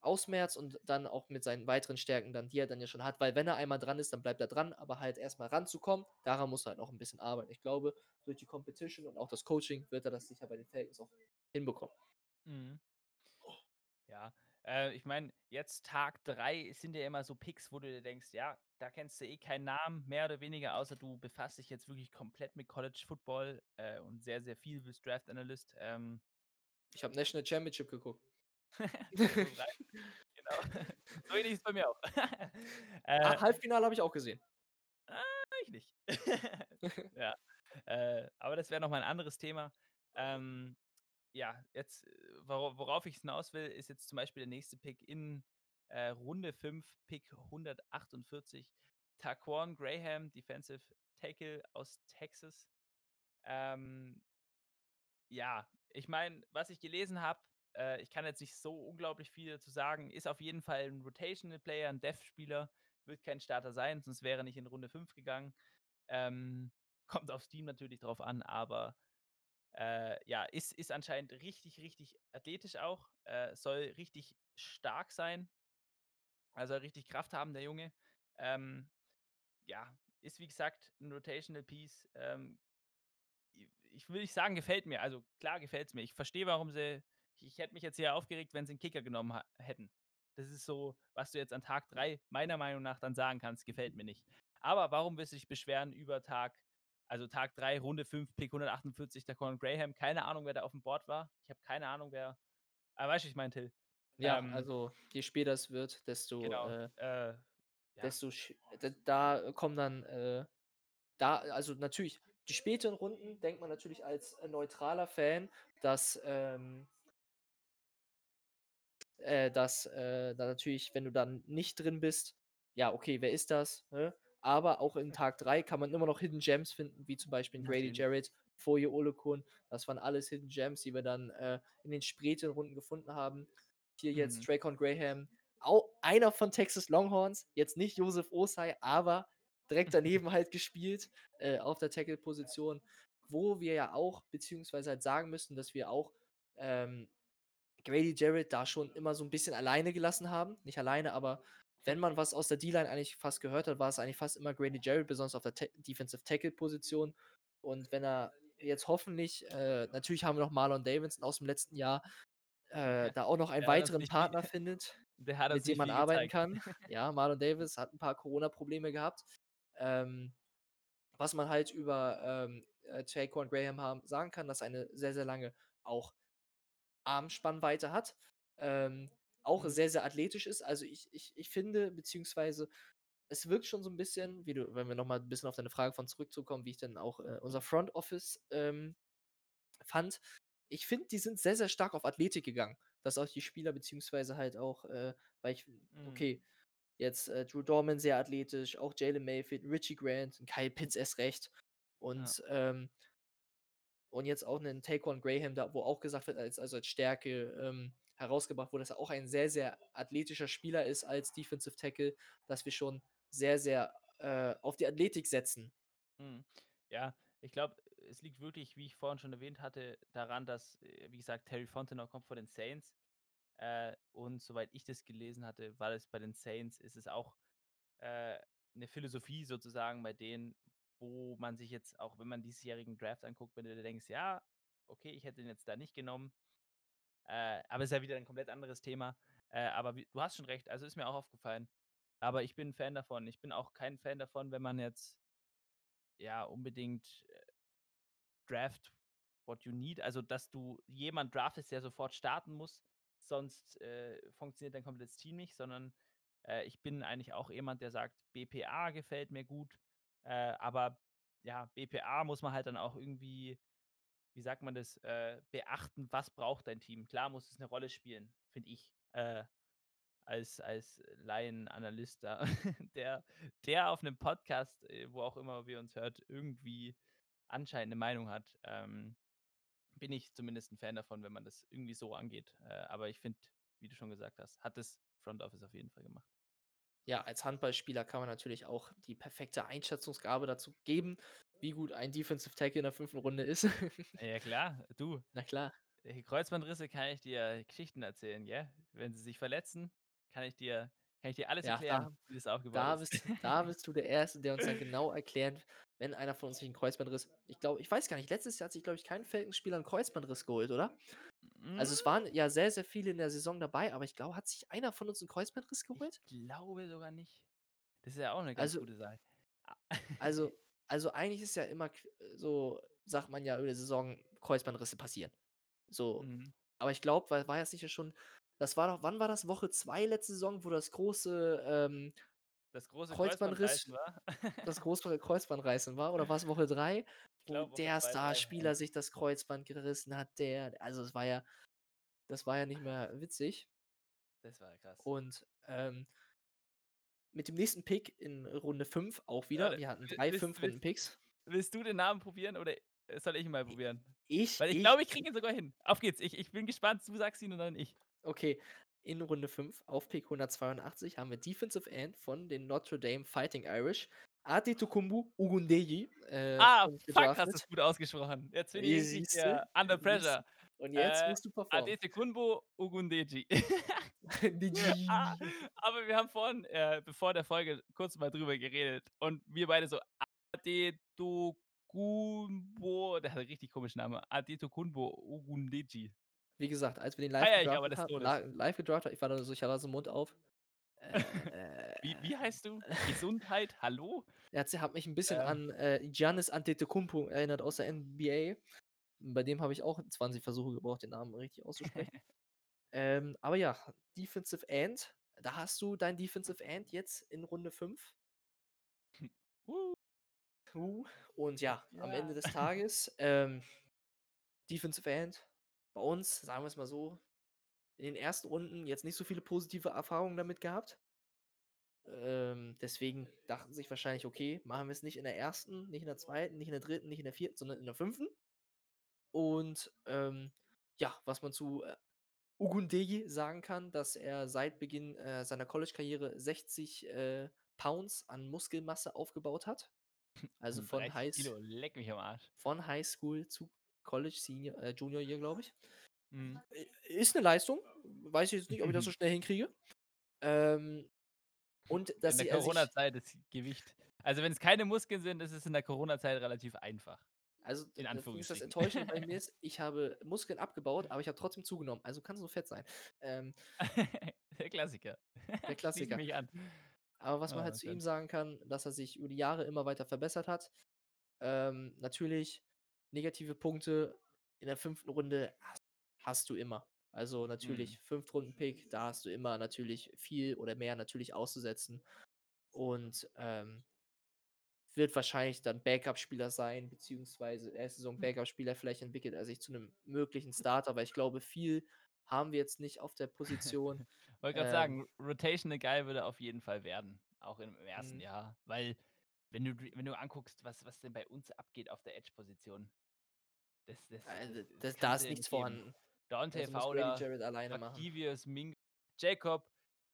ausmerzt und dann auch mit seinen weiteren Stärken dann, die er dann ja schon hat. Weil wenn er einmal dran ist, dann bleibt er dran, aber halt erst mal ranzukommen, daran muss er halt noch 'n bisschen arbeiten. Ich glaube, durch die Competition und auch das Coaching wird er das sicher bei den Falcons auch hinbekommen. Mhm. Ja, äh, ich meine, jetzt Tag 3 sind ja immer so Picks, wo du dir denkst: „Ja, da kennst du eh keinen Namen mehr oder weniger, außer du befasst dich jetzt wirklich komplett mit College Football, äh, und sehr, sehr viel bist Draft Analyst.“ Ähm Ich habe National Championship geguckt. 2003, genau. So ähnlich ist es bei mir auch. Äh Ah, Halbfinale habe ich auch gesehen. Ah, ich nicht. Ja, äh, aber das wäre noch mal 'n anderes Thema. Ähm, ja, jetzt, wora worauf ich hinaus will, ist jetzt zum Beispiel der nächste Pick in, äh, Runde 5, Pick 148, Taquan Graham, Defensive Tackle aus Texas. Ähm, ja, ich meine, was ich gelesen habe, äh, ich kann jetzt nicht so unglaublich viel dazu sagen, ist auf jeden Fall ein Rotational Player, ein Dev-Spieler, wird kein Starter sein, sonst wäre er nicht in Runde 5 gegangen. Ähm, kommt auf Steam natürlich drauf an, aber äh, ja, ist, ist anscheinend richtig, richtig athletisch auch, äh, soll richtig stark sein, also richtig Kraft haben, der Junge. Ähm, ja, ist wie gesagt ein Rotational Piece. Ähm, ich nicht sagen, gefällt mir. Also klar gefällt es mir. Ich verstehe, warum sie. Ich, hätte mich jetzt hier aufgeregt, wenn sie einen Kicker genommen hätten. Das ist so, was du jetzt an Tag 3 meiner Meinung nach dann sagen kannst, gefällt mir nicht. Aber warum willst du dich beschweren über Tag, also Tag 3, Runde 5, Pick 148, der Conor Graham? Keine Ahnung, wer da auf dem Board war. Ich habe keine Ahnung, wer. Aber ah, weißt du, ich meine, Till. Ja, ähm, also je später es wird, desto, genau, äh, äh, ja. desto da, da kommen dann äh, da, also natürlich, die späteren Runden denkt man natürlich als äh, neutraler Fan, dass, ähm, äh, dass äh, da natürlich, wenn du dann nicht drin bist, ja, okay, wer ist das? Ne? Aber auch in Tag 3 kann man immer noch Hidden Gems finden, wie zum Beispiel Grady Jarrett, Foye Olekun. Das waren alles Hidden Gems, die wir dann äh, in den späteren Runden gefunden haben. Hier mhm. jetzt Dracon Graham, auch einer von Texas Longhorns, jetzt nicht Joseph Osai, aber direkt daneben halt gespielt äh, auf der Tackle-Position, wo wir ja auch, beziehungsweise halt sagen müssen, dass wir auch ähm, Grady Jarrett da schon immer so ein bisschen alleine gelassen haben. Nicht alleine, aber wenn man was aus der D-Line eigentlich fast gehört hat, war es eigentlich fast immer Grady Jarrett, besonders auf der Ta Defensive Tackle-Position. Und wenn er jetzt hoffentlich, äh, natürlich haben wir noch Marlon Davidson aus dem letzten Jahr, äh, da auch noch einen weiteren Partner viel, findet, mit dem man arbeiten kann. Ja, Marlon Davis hat ein paar Corona-Probleme gehabt. Ähm, was man halt über ähm, äh, Taquan Graham haben, sagen kann, dass eine sehr, sehr lange auch Armspannweite hat. Ähm, auch mhm. sehr, sehr athletisch ist. Also ich, ich, ich finde, beziehungsweise es wirkt schon so ein bisschen, wie du, wenn wir nochmal ein bisschen auf deine Frage von zurückzukommen, wie ich dann auch äh, unser Front Office ähm, fand. Ich finde, die sind sehr, sehr stark auf Athletik gegangen. Dass auch die Spieler, beziehungsweise halt auch, äh, weil ich, mhm. okay, Jetzt äh, Drew Dorman sehr athletisch, auch Jalen Mayfield, Richie Grant, Kyle Pitts erst recht. Und, ja. ähm, und jetzt auch einen Taquan Graham, da, wo auch gesagt wird, als, also als Stärke ähm, herausgebracht wurde, dass er auch ein sehr, sehr athletischer Spieler ist als Defensive Tackle, dass wir schon sehr, sehr äh, auf die Athletik setzen. Hm. Ja, ich glaube, es liegt wirklich, wie ich vorhin schon erwähnt hatte, daran, dass, äh, wie gesagt, Terry Fontenot kommt von den Saints. Äh, und soweit ich das gelesen hatte, war es bei den Saints, ist es auch äh, eine Philosophie sozusagen bei denen, wo man sich jetzt auch, wenn man diesjährigen Draft anguckt, wenn du dir denkst, ja, okay, ich hätte den jetzt da nicht genommen, äh, aber ist ja wieder ein komplett anderes Thema. Äh, aber wie, du hast schon recht, also ist mir auch aufgefallen. Aber ich bin ein Fan davon. Ich bin auch kein Fan davon, wenn man jetzt ja unbedingt äh, Draft what you need, also dass du jemand draftest, der sofort starten muss, sonst äh, funktioniert dein komplettes Team nicht, sondern äh, ich bin eigentlich auch jemand, der sagt, BPA gefällt mir gut, äh, aber ja, BPA muss man halt dann auch irgendwie, wie sagt man das, äh, beachten, was braucht dein Team. Klar muss es eine Rolle spielen, finde ich, äh, als, als Laien-Analyst da, der, der auf einem Podcast, äh, wo auch immer wir uns hört, irgendwie anscheinend eine Meinung hat. Ähm, bin ich zumindest ein Fan davon, wenn man das irgendwie so angeht. Äh, aber ich finde, wie du schon gesagt hast, hat das Front Office auf jeden Fall gemacht. Ja, als Handballspieler kann man natürlich auch die perfekte Einschätzungsgabe dazu geben, wie gut ein Defensive Tackle in der fünften Runde ist. ja, klar, du. Na klar. Kreuzbandrisse kann ich dir Geschichten erzählen, ja? Wenn sie sich verletzen, kann ich dir, kann ich dir alles ja, erklären, da, wie das aufgebaut da ist. Bist, da bist du der Erste, der uns dann genau erklärt, wenn einer von uns sich einen Kreuzbandriss. Ich glaube, ich weiß gar nicht, letztes Jahr hat sich, glaube ich, kein Falcons-Spieler einen Kreuzbandriss geholt, oder? Also es waren ja sehr, sehr viele in der Saison dabei, aber ich glaube, hat sich einer von uns einen Kreuzbandriss geholt? Ich glaube sogar nicht. Das ist ja auch eine ganz also, gute Sache. also, also eigentlich ist ja immer so, sagt man ja über die Saison, Kreuzbandrisse passieren. So. Mhm. Aber ich glaube, war, war jetzt sicher schon, das war doch, wann war das? Woche 2 letzte Saison, wo das große ähm, das große Kreuzbandriss, war. das große Kreuzbandreißen war, oder war es Woche 3, wo glaub, der Starspieler sich das Kreuzband gerissen hat, der, also es war ja, das war ja nicht mehr witzig. Das war krass. Und ähm, mit dem nächsten Pick in Runde 5 auch wieder. Warte, Wir hatten drei willst- 5-Runden-Picks. Willst du den Namen probieren oder soll ich ihn mal probieren? Ich, Weil ich glaube, ich kriege ihn sogar hin. Auf geht's. Ich, ich bin gespannt. Du sagst ihn und dann ich. Okay, in Runde 5 auf Pick 182 haben wir Defensive End von den Notre Dame Fighting Irish. Adetokumbu Ugundeji. Äh, ah, fuck, hast du es gut ausgesprochen. Jetzt bin ich siehste? äh, under pressure. Und jetzt Äh, musst du performen. Adete Kunbo Ugundeji. Ah, Aber wir haben vorhin, äh, bevor der Folge, kurz mal drüber geredet. Und wir beide so, Adetokunbo, der hat einen richtig komischen Namen. Adetokunbo Ugundeji. Wie gesagt, als wir den live ich aber gedraftet haben, live gedraftet, ich war da so, ich hatte so den Mund auf. Äh, Wie, wie heißt du? Gesundheit? Hallo? Er hat, hat mich ein bisschen Ähm. an äh, Giannis Antetokounmpo erinnert aus der NBA. Bei dem habe ich auch 20 Versuche gebraucht, den Namen richtig auszusprechen. ähm, aber ja, Defensive End. Da hast du dein Defensive End jetzt in Runde 5. Uh, Uh, Und ja, am Ja. Ende des Tages, ähm, Defensive End, bei uns, sagen wir es mal so, in den ersten Runden jetzt nicht so viele positive Erfahrungen damit gehabt. Ähm, deswegen dachten sich wahrscheinlich, okay, machen wir es nicht in der ersten, nicht in der zweiten, nicht in der dritten, nicht in der vierten, sondern in der fünften. Und ähm, ja, was man zu äh, Ugundeji sagen kann, dass er seit Beginn äh, seiner College-Karriere 60 äh, Pounds an Muskelmasse aufgebaut hat. Also von 30 High, Kilo, leck mich am Arsch. von High School zu College Senior, äh, Junior Year, glaube ich. Mhm. I- Ist eine Leistung. Weiß ich jetzt nicht, ob ich das so schnell hinkriege. Ähm, und dass in der er sich, Corona-Zeit das Gewicht. Also wenn es keine Muskeln sind, ist es in der Corona-Zeit relativ einfach. also in ist das Anführungsstrichen. Enttäuschende bei mir ist, ich habe Muskeln abgebaut, aber ich habe trotzdem zugenommen. Also kann es nur fett sein. Ähm, der Klassiker. der Klassiker. mich an. Aber was man Ah, halt zu ihm sagen kann, dass er sich über die Jahre immer weiter verbessert hat. Ähm, natürlich, negative Punkte in der fünften Runde hast du immer. Also natürlich, fünf Runden Pick, da hast du immer natürlich viel oder mehr natürlich auszusetzen. Und ähm, wird wahrscheinlich dann Backup-Spieler sein, beziehungsweise erste Saison Backup-Spieler, vielleicht entwickelt er sich zu einem möglichen Starter, weil ich glaube, viel haben wir jetzt nicht auf der Position. Wollte gerade Ähm, sagen, Rotational Guy würde auf jeden Fall werden. Auch im ersten Mhm. Jahr. Weil, wenn du, wenn du anguckst, was, was denn bei uns abgeht auf der Edge-Position, das, das, Also, das da ist nichts nicht geben. vorhanden. Dante Also Fowler. Octavius Ming, Jacob,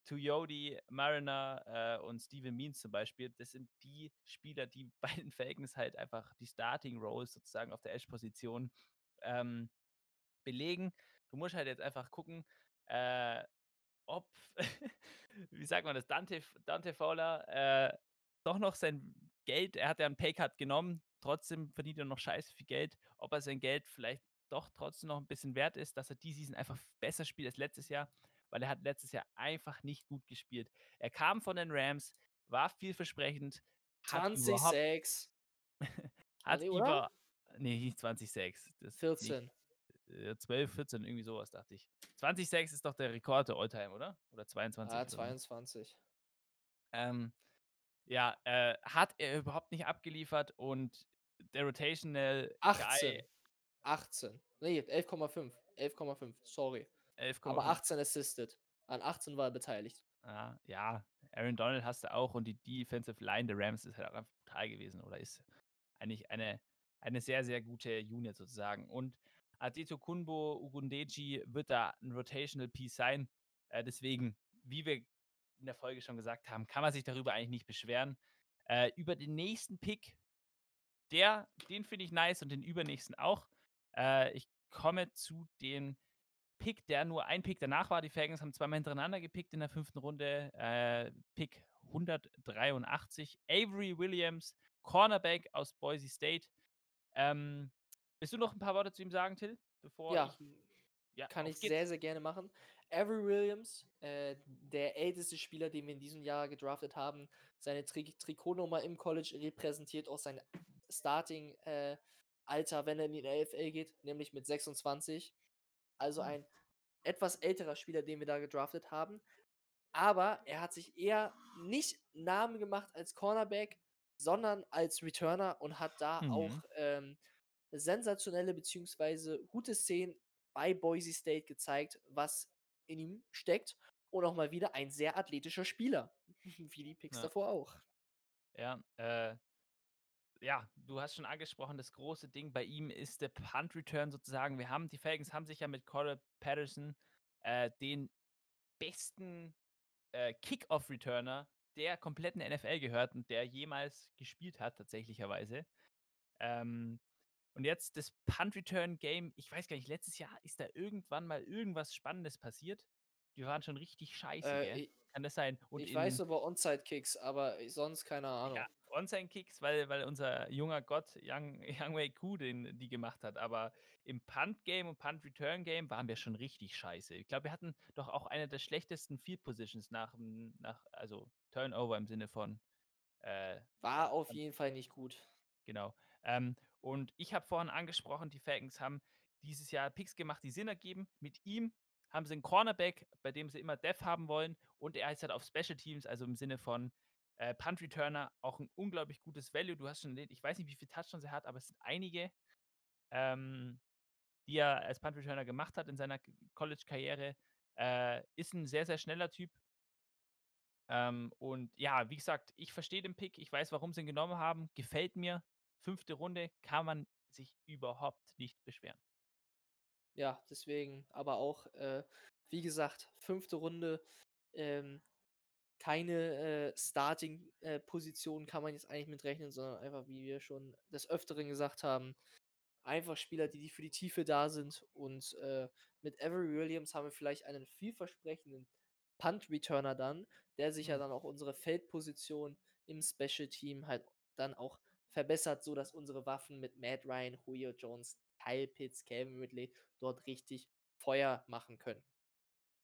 Tuyodi, Mariner äh, und Steven Means zum Beispiel, das sind die Spieler, die bei den Falcons halt einfach die Starting Roles sozusagen auf der Edge-Position ähm, belegen. Du musst halt jetzt einfach gucken, äh, ob, wie sagt man das, Dante, Dante Fowler äh, doch noch sein Geld, er hat ja einen Paycut genommen, trotzdem verdient er noch scheiße viel Geld, ob er sein Geld vielleicht doch trotzdem noch ein bisschen wert ist, dass er die Season einfach besser spielt als letztes Jahr, weil er hat letztes Jahr einfach nicht gut gespielt. Er kam von den Rams, war vielversprechend, hat 20 überhaupt, Sacks, hat nee, über, nee, nicht 20 Sacks, das ist nicht- 14. äh, 12, 14, irgendwie sowas, dachte ich. 20 Sacks ist doch der Rekord der Alltime, oder? Oder 22? Ah, oder so. 22. Ähm, ja, äh, hat er überhaupt nicht abgeliefert und der Rotational 18. Guy 18. Nee, 11,5. 11,5. Sorry. 11,5. Aber 18 assisted. An 18 war er beteiligt. Ja, ja, Aaron Donald hast du auch und die Defensive Line der Rams ist halt auch einfach brutal gewesen oder ist eigentlich eine, eine sehr, sehr gute Unit sozusagen. Und Adeto Kunbo Ugundeji wird da ein Rotational Piece sein. Äh, deswegen, wie wir in der Folge schon gesagt haben, kann man sich darüber eigentlich nicht beschweren. Äh, über den nächsten Pick, der, den finde ich nice und den übernächsten auch. Äh, ich komme zu den Pick, der nur ein Pick danach war. Die Falcons haben zweimal hintereinander gepickt in der fünften Runde. Äh, Pick 183. Avery Williams, Cornerback aus Boise State. Ähm, willst du noch ein paar Worte zu ihm sagen, Till? Bevor Ja, ich, ja Kann ich geht's. sehr, sehr gerne machen. Avery Williams, äh, der älteste Spieler, den wir in diesem Jahr gedraftet haben, seine Tri Trikotnummer im College repräsentiert auch sein Starting-Alter, wenn er in die NFL geht, nämlich mit 26. Also Hm. ein etwas älterer Spieler, den wir da gedraftet haben. Aber er hat sich eher nicht Namen gemacht als Cornerback, sondern als Returner und hat da auch Mhm. ähm, sensationelle bzw. gute Szenen bei Boise State gezeigt, was in ihm steckt. Und auch mal wieder ein sehr athletischer Spieler. Wie die Picks Ja. davor auch. Ja, äh, ja, du hast schon angesprochen, das große Ding bei ihm ist der Punt Return sozusagen. Wir haben, die Falcons haben sich ja mit Cordell Patterson äh, den besten äh, Kickoff-Returner der kompletten NFL gehört und der jemals gespielt hat, tatsächlicherweise. Ähm, und jetzt das Punt-Return-Game, ich weiß gar nicht, letztes Jahr ist da irgendwann mal irgendwas Spannendes passiert. Die waren schon richtig scheiße, Äh, ich Kann das sein? Und ich weiß über Onside-Kicks, aber sonst keine Ahnung. ja, Onside-Kicks, weil, weil unser junger Gott Young, Young Wei Ku den, die gemacht hat. Aber im Punt-Game und Punt-Return-Game waren wir schon richtig scheiße. Ich glaube, wir hatten doch auch eine der schlechtesten Field-Positions nach, nach, also Turnover im Sinne von äh, War auf jeden Fall nicht gut. Genau. Ähm, und ich habe vorhin angesprochen, die Falcons haben dieses Jahr Picks gemacht, die Sinn ergeben. Mit ihm haben sie einen Cornerback, bei dem sie immer Dev haben wollen. Und er ist halt auf Special Teams, also im Sinne von äh, Punt Returner, auch ein unglaublich gutes Value. Du hast schon, ich weiß nicht, wie viele Touchdowns er hat, aber es sind einige, ähm, die er als Punt Returner gemacht hat in seiner College-Karriere. Äh, ist ein sehr, sehr schneller Typ. Ähm, und ja, wie gesagt, ich verstehe den Pick, ich weiß, warum sie ihn genommen haben, gefällt mir. Fünfte Runde kann man sich überhaupt nicht beschweren. Ja, deswegen, aber auch, äh, wie gesagt, fünfte Runde, ähm, keine äh, Starting-Position kann man jetzt eigentlich mitrechnen, sondern einfach, wie wir schon des Öfteren gesagt haben, einfach Spieler, die, die für die Tiefe da sind. Und äh, mit Avery Williams haben wir vielleicht einen vielversprechenden Punt-Returner dann, der sich ja Mhm. dann auch unsere Feldposition im Special-Team halt dann auch verbessert, sodass unsere Waffen mit Matt Ryan, Julio Jones, Kyle Pitts, Calvin Ridley dort richtig Feuer machen können.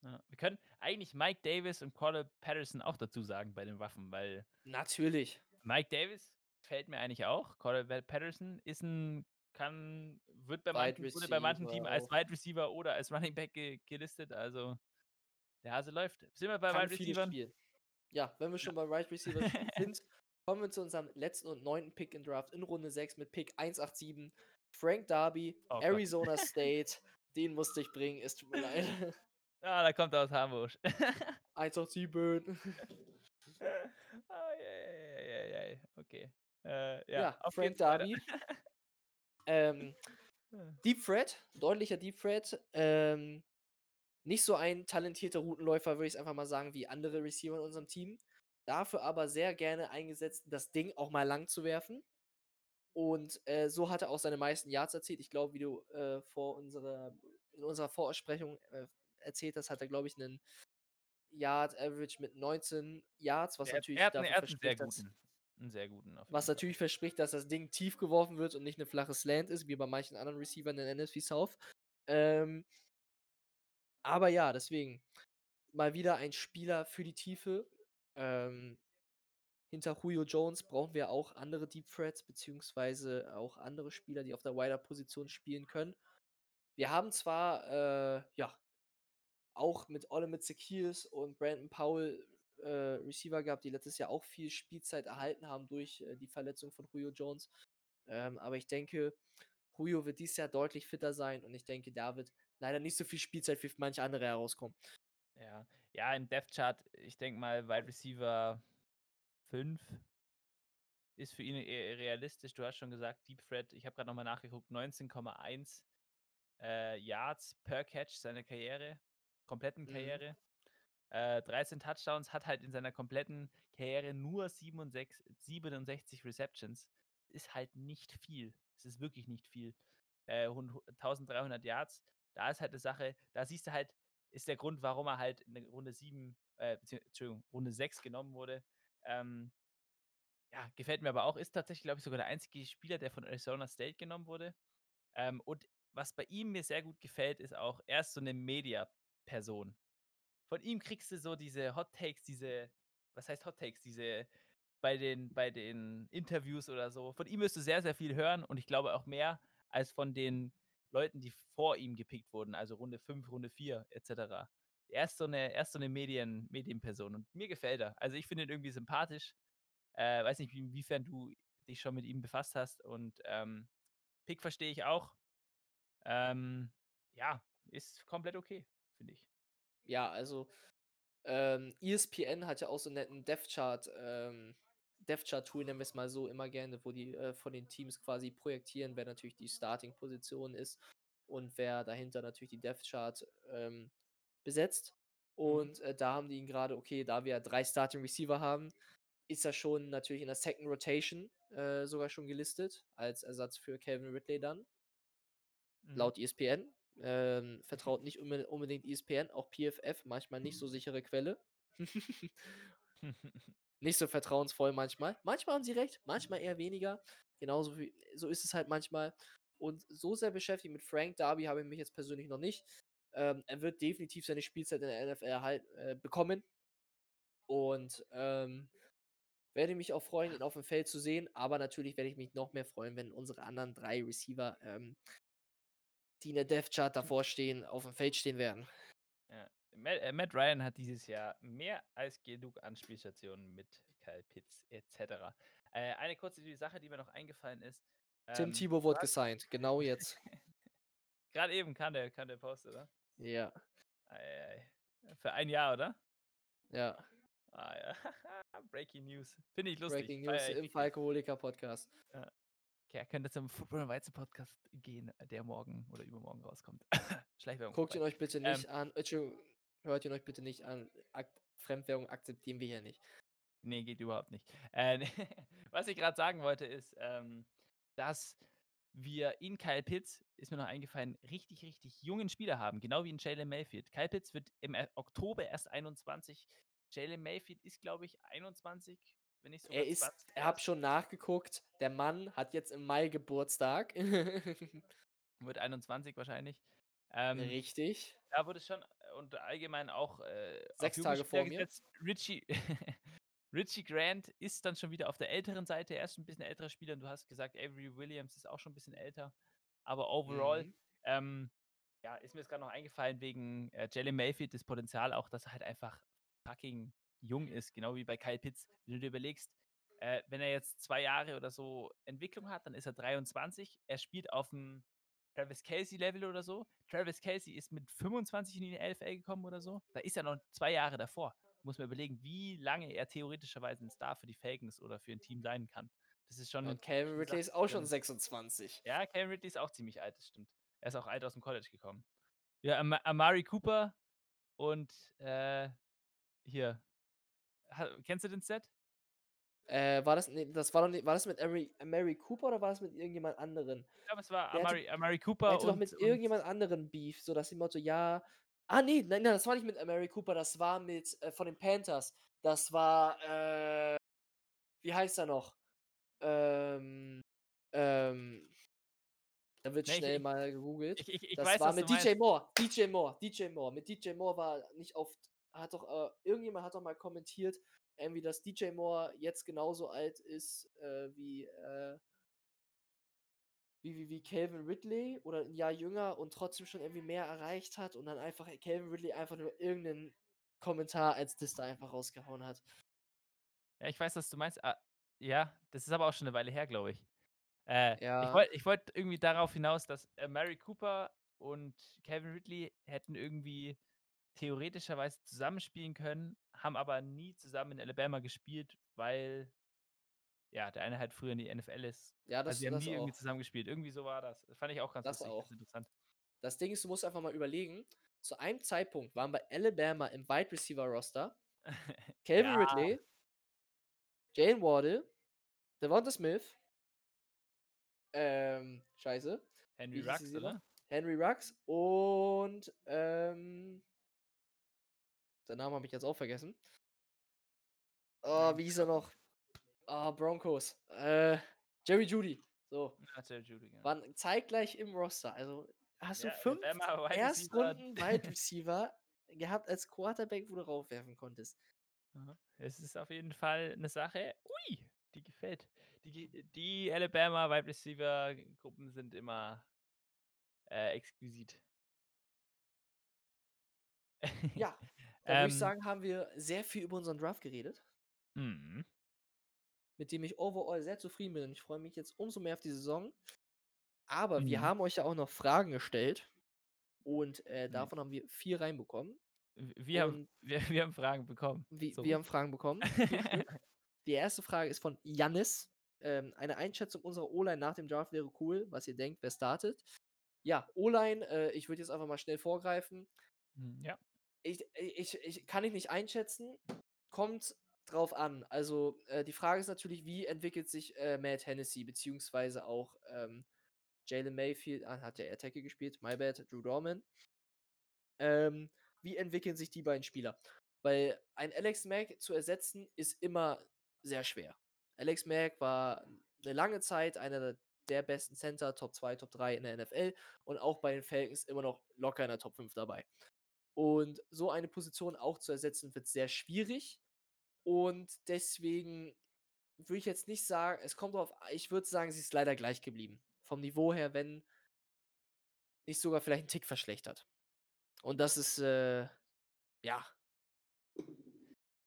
Ja, wir können eigentlich Mike Davis und Cordell Patterson auch dazu sagen bei den Waffen, weil Natürlich. Mike Davis gefällt mir eigentlich auch. Cordell Patterson ist ein, kann, wird bei Wide manchen, wurde bei manchen Receiver Teams als. Wide Receiver oder als Running Back ge gelistet. Also der Hase läuft. Sind wir bei Wide spielen. Ja, wenn wir schon bei Wide Receiver sind, kommen wir zu unserem letzten und neunten Pick in Draft in Runde 6 mit Pick 187. Frank Darby, Oh. Arizona State. Den musste ich bringen, es tut mir leid. Ah, da kommt er aus Hamburg. 187. Ah, ja, ja, ja, ja, okay. Äh, ja, Ja, auf Frank. Darby. ähm, Deep Threat, deutlicher Deep Threat. Ähm, nicht so ein talentierter Routenläufer, würde ich einfach mal sagen, wie andere Receiver in unserem Team. Dafür aber sehr gerne eingesetzt, das Ding auch mal lang zu werfen. Und äh, so hat er auch seine meisten Yards erzielt. Ich glaube, wie du äh, vor unserer, in unserer Vorsprechung äh, erzählt hast, hat er, glaube ich, einen Yard Average mit 19 Yards, was Er, natürlich er hat, dafür er hat sehr verspricht, dass, guten. Einen sehr guten. Was Fall. natürlich verspricht, dass das Ding tief geworfen wird und nicht eine flache Slant ist, wie bei manchen anderen Receivern in NFC South. Ähm, aber ja, deswegen mal wieder ein Spieler für die Tiefe. Ähm, hinter Julio Jones brauchen wir auch andere Deep Threats, beziehungsweise auch andere Spieler, die auf der Wider-Position spielen können. Wir haben zwar, äh, ja, auch mit Olle mit Sekiers und Brandon Powell äh, Receiver gehabt, die letztes Jahr auch viel Spielzeit erhalten haben durch äh, die Verletzung von Julio Jones. Ähm, aber ich denke, Julio wird dieses Jahr deutlich fitter sein und ich denke, da wird leider nicht so viel Spielzeit wie manche andere herauskommen. Ja, ja im Depth Chart, ich denke mal, Wide Receiver 5 ist für ihn eher realistisch. Du hast schon gesagt, Deep Threat, ich habe gerade nochmal nachgeguckt, 19,1 äh, Yards per Catch seine Karriere, kompletten Mhm. Karriere. Äh, 13 Touchdowns, hat halt in seiner kompletten Karriere nur 67, 67 Receptions. Ist halt nicht viel. Es ist wirklich nicht viel. Äh, hund- 1300 Yards. Da ist halt eine Sache, da siehst du halt, ist der Grund, warum er halt in der Runde 7, äh, Entschuldigung, Runde 6 genommen wurde. Ähm, ja, gefällt mir aber auch. Ist tatsächlich, glaube ich, sogar der einzige Spieler, der von Arizona State genommen wurde. Ähm, und was bei ihm mir sehr gut gefällt, ist auch, er ist so eine Media-Person. Von ihm kriegst du so diese Hot Takes, diese, was heißt Hot Takes, diese bei den, bei den Interviews oder so. Von ihm wirst du sehr, sehr viel hören und ich glaube auch mehr als von den Leuten, die vor ihm gepickt wurden, also Runde 5, Runde 4 etc. Er ist so eine, er ist so eine Medien, Medienperson und mir gefällt er. Also ich finde ihn irgendwie sympathisch. Äh, weiß nicht, wie- inwiefern du dich schon mit ihm befasst hast und ähm, Pick verstehe ich auch. Ähm, ja, ist komplett okay, finde ich. Ja, also Ähm, ESPN hat ja auch so einen netten Death Chart, ähm, Death Chart Tool, nennen wir es mal so, immer gerne, wo die äh, von den Teams quasi projektieren, wer natürlich die Starting-Position ist und wer dahinter natürlich die Death Chart ähm, besetzt. Und äh, da haben die ihn gerade, okay, da wir drei Starting Receiver haben, ist er schon natürlich in der Second Rotation äh, sogar schon gelistet, als Ersatz für Calvin Ridley dann, Mhm. laut ESPN. Ähm, vertraut nicht unbe- unbedingt ESPN, auch PFF, manchmal nicht so sichere Quelle. nicht so vertrauensvoll manchmal. Manchmal haben sie recht, manchmal eher weniger. Genauso wie, so ist es halt manchmal. Und so sehr beschäftigt mit Frank Darby habe ich mich jetzt persönlich noch nicht. Ähm, er wird definitiv seine Spielzeit in der NFL halt, äh, bekommen. Und ähm, werde mich auch freuen, ihn auf dem Feld zu sehen. Aber natürlich werde ich mich noch mehr freuen, wenn unsere anderen drei Receiver, ähm, die in der Death Chart davor stehen, auf dem Feld stehen werden. Ja. Matt, äh, Matt Ryan hat dieses Jahr mehr als genug Anspielstationen mit Kyle Pitts etc. Äh, eine kurze Sache, die mir noch eingefallen ist. Tim ähm, Thibault wurde gesigned, genau jetzt. Gerade eben kann der, kann der Post, oder? ja, Ei, ei, ei. Für ein Jahr, oder? ja. Ah ja. Breaking News. Finde ich lustig. Breaking feier News ich im richtig. Falkoholiker-Podcast. Okay, könnte zum Football und Weizen Podcast gehen, der morgen oder übermorgen rauskommt. Schleichwerbung. Guckt ihn vorbei. euch bitte nicht an. äh, Entschuldigung, hört ihn euch bitte nicht an. Ak Fremdwährung akzeptieren wir hier nicht. Nee, geht überhaupt nicht. Äh, was ich gerade sagen wollte, ist, ähm, dass wir in Kyle Pitts, ist mir noch eingefallen, richtig, richtig jungen Spieler haben, genau wie in Jalen Mayfield. Kyle Pitts wird im äh, Oktober erst 21. Jalen Mayfield ist, glaube ich, 21, wenn nicht sogar Er ist, 20 er hab erst. schon nachgeguckt. Der Mann hat jetzt im Mai Geburtstag. Wird 21 wahrscheinlich. Ähm, Richtig. Da wurde schon äh, und allgemein auch äh, Sechs Tage vor mir. gesetzt. Richie, Richie Grant ist dann schon wieder auf der älteren Seite. Er ist ein bisschen älterer Spieler und du hast gesagt, Avery Williams ist auch schon ein bisschen älter. Aber overall, Mhm. ähm, ja, ist mir jetzt gerade noch eingefallen wegen äh, Jalen Mayfield das Potenzial auch, dass er halt einfach fucking jung ist, genau wie bei Kyle Pitts. Wenn du dir überlegst, äh, wenn er jetzt zwei Jahre oder so Entwicklung hat, dann ist er 23. Er spielt auf dem Travis Kelsey Level oder so. Travis Kelsey ist mit 25 in die NFL gekommen oder so. Da ist er noch zwei Jahre davor. Muss man überlegen, wie lange er theoretischerweise ein Star für die Falcons oder für ein Team sein kann. Das ist schon. Und Calvin Ridley ist auch schon dann- 26. Ja, Cam Ridley ist auch ziemlich alt, das stimmt. Er ist auch alt aus dem College gekommen. Ja, Am Amari Cooper und äh, hier. Kennst du den Set? Äh, war das, nee, das war doch nicht, war das mit Mary, Mary Cooper oder war das mit irgendjemand anderen? Ich glaube, es war Der hatte- Amari, Amari Er Cooper hatte und, doch mit und irgendjemand anderen Beef, so dass im Motto, ja. Ah, nee, nein, nein, das war nicht mit Mary Cooper, das war mit, äh, von den Panthers. Das war, äh, wie heißt er noch? Ähm, ähm, da wird Nee, schnell ich- mal gegoogelt. ich, ich, das weiß, war mit DJ meinst. Moore, DJ Moore, DJ Moore. Mit DJ Moore war nicht oft, hat doch, äh, irgendjemand hat doch mal kommentiert, irgendwie, dass DJ Moore jetzt genauso alt ist, äh, wie, äh, wie, wie, wie Calvin Ridley oder ein Jahr jünger und trotzdem schon irgendwie mehr erreicht hat und dann einfach Calvin Ridley einfach nur irgendeinen Kommentar als das da einfach rausgehauen hat. Ja, ich weiß, was du meinst. Ah, ja, das ist aber auch schon eine Weile her, glaube ich. Äh, Ich Ja. wollte ich wollt irgendwie darauf hinaus, dass äh, Mary Cooper und Calvin Ridley hätten irgendwie theoretischerweise zusammenspielen können, haben aber nie zusammen in Alabama gespielt, weil ja, der eine halt früher in die NFL ist. Ja, das, also die haben das nie irgendwie auch. zusammen gespielt. Irgendwie so war das. Das fand ich auch ganz Das lustig, auch. ganz interessant. Das Ding ist, du musst einfach mal überlegen, zu einem Zeitpunkt waren bei Alabama im Wide Receiver Roster Calvin Ja. Ridley, Jane Wardle, Devonta Smith, ähm, scheiße, Henry Rux, oder? Henry Rux und, ähm, der Name habe ich jetzt auch vergessen. Oh, wie hieß er noch? Ah, Broncos. Äh, Jerry Judy. So, Ja, Jerry Judy, genau. waren zeitgleich im Roster. Also hast du Ja, fünf Wide Receiver. Erstrunden Wide Receiver gehabt als Quarterback, wo du raufwerfen konntest. Es ist auf jeden Fall eine Sache, ui, die gefällt. Die, die Alabama Wide Receiver Gruppen sind immer äh, exquisit. Ja, dann würde ich Ähm, sagen, haben wir sehr viel über unseren Draft geredet, mhm. mit dem ich overall sehr zufrieden bin und ich freue mich jetzt umso mehr auf die Saison. Aber wir Mhm. haben euch ja auch noch Fragen gestellt und äh, Mhm. davon haben wir vier reinbekommen. Wir haben, wir, wir haben Fragen bekommen. Wie, So. Wir haben Fragen bekommen. Die erste Frage ist von Jannis. Ähm, eine Einschätzung unserer O-Line nach dem Draft wäre cool, was ihr denkt, wer startet. Ja, O-Line, äh, ich würde jetzt einfach mal schnell vorgreifen. Hm, Ja. Ich, ich, ich kann ich nicht einschätzen. Kommt drauf an. Also äh, die Frage ist natürlich, wie entwickelt sich äh, Matt Hennessy, beziehungsweise auch ähm, Jalen Mayfield, ah, hat der Attacke gespielt, my bad, Drew Dorman. Ähm, wie entwickeln sich die beiden Spieler? Weil ein Alex Mack zu ersetzen ist immer sehr schwer. Alex Mack war eine lange Zeit einer der besten Center, Top 2, Top 3 in der NFL und auch bei den Falcons immer noch locker in der Top 5 dabei. Und so eine Position auch zu ersetzen, wird sehr schwierig. Und deswegen würde ich jetzt nicht sagen, es kommt drauf, ich würde sagen, sie ist leider gleich geblieben. Vom Niveau her, wenn nicht sogar vielleicht einen Tick verschlechtert. Und das ist, äh, ja,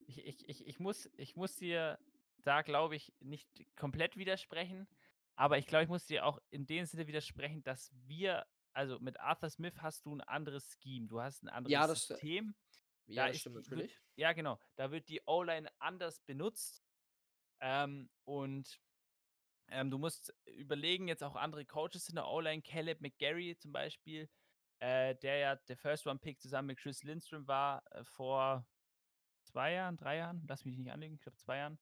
Ich, ich, ich, ich, muss, ich muss dir da, glaube ich, nicht komplett widersprechen, aber ich glaube, ich muss dir auch in dem Sinne widersprechen, dass wir, also mit Arthur Smith hast du ein anderes Scheme, du hast ein anderes Ja, das, äh, System. ja, Da das stimmt die- wird- natürlich. Ja, genau. Da wird die O-Line anders benutzt. Ähm, und ähm, du musst überlegen, jetzt auch andere Coaches in der O-Line, Caleb McGarry zum Beispiel, äh, der ja der First-One-Pick zusammen mit Chris Lindstrom war äh, vor zwei Jahren, drei Jahren, lass mich nicht anlegen, ich glaube zwei Jahren.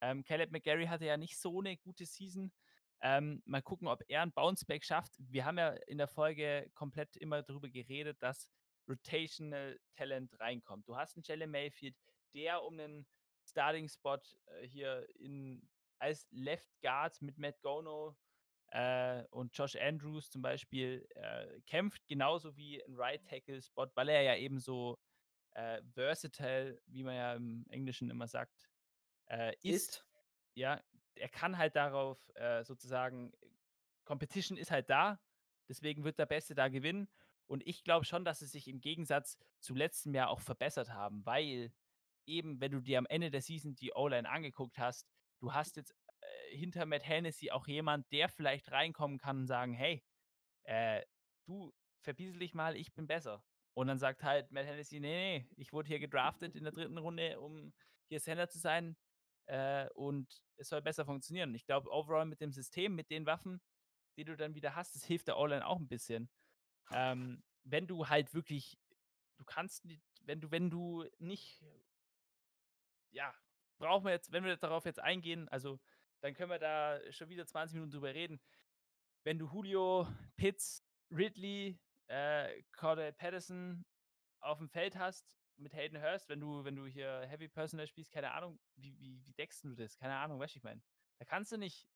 Ähm, Caleb McGarry hatte ja nicht so eine gute Season. Ähm, mal gucken, ob er ein Bounceback schafft. Wir haben ja in der Folge komplett immer darüber geredet, dass Rotational Talent reinkommt. Du hast einen Jalen Mayfield, der um einen Starting-Spot äh, hier in, als Left Guard mit Matt Gono äh, und Josh Andrews zum Beispiel äh, kämpft, genauso wie ein Right Tackle-Spot, weil er ja eben so äh, versatile, wie man ja im Englischen immer sagt, äh, ist. Ist. Ja, er kann halt darauf äh, sozusagen, Competition ist halt da, deswegen wird der Beste da gewinnen. Und ich glaube schon, dass sie sich im Gegensatz zu letztem Jahr auch verbessert haben, weil eben, wenn du dir am Ende der Season die O-Line angeguckt hast, du hast jetzt äh, hinter Matt Hennessy auch jemand, der vielleicht reinkommen kann und sagen, hey, äh, du verbiesel dich mal, ich bin besser. Und dann sagt halt Matt Hennessy, nee, nee, ich wurde hier gedraftet in der dritten Runde, um hier Center zu sein äh, und es soll besser funktionieren. Ich glaube, overall mit dem System, mit den Waffen, die du dann wieder hast, das hilft der O-Line auch ein bisschen. Ähm, wenn du halt wirklich, du kannst wenn du, wenn du nicht, ja, brauchen wir jetzt, wenn wir darauf jetzt eingehen, also dann können wir da schon wieder 20 Minuten drüber reden. Wenn du Julio, Pitts, Ridley, äh, Cordell Patterson auf dem Feld hast mit Hayden Hurst, wenn du, wenn du hier Heavy Personal spielst, keine Ahnung, wie, wie, wie deckst du das? Keine Ahnung, weißt du, ich meine. Da kannst du nicht,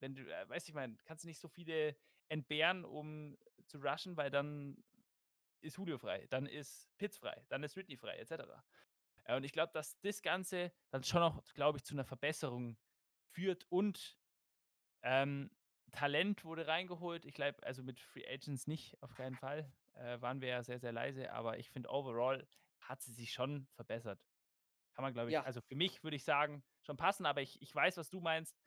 wenn du, äh, weißt du, ich meine, kannst du nicht so viele entbehren, um zu rushen, weil dann ist Julio frei, dann ist Pitts frei, dann ist Ridley frei, etc. Äh, Und ich glaube, dass das Ganze dann schon noch, glaube ich, zu einer Verbesserung führt und ähm, Talent wurde reingeholt. Ich glaube, also mit Free Agents nicht, auf keinen Fall. Äh, waren wir ja sehr, sehr leise, aber ich finde, overall hat sie sich schon verbessert. Kann man, glaube ich, Ja. also für mich würde ich sagen, schon passen, aber ich, ich weiß, was du meinst.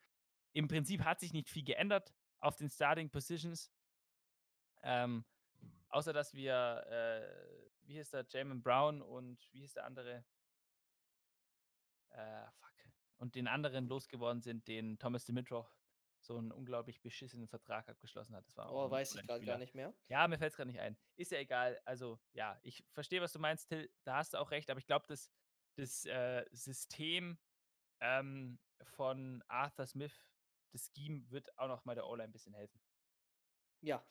Im Prinzip hat sich nicht viel geändert auf den Starting Positions. Ähm, außer dass wir, äh, wie hieß der, Jamin Brown und wie hieß der andere? Äh, fuck. Und den anderen losgeworden sind, den Thomas Dimitrov so einen unglaublich beschissenen Vertrag abgeschlossen hat. Das war Oh, weiß ich gerade gar nicht mehr. Ja, mir fällt es gerade nicht ein. Ist ja egal. Also, ja, ich verstehe, was du meinst, Till. Da hast du auch recht, aber ich glaube, das, das äh, System ähm, von Arthur Smith, das Scheme, wird auch noch mal der O-Line ein bisschen helfen. Ja.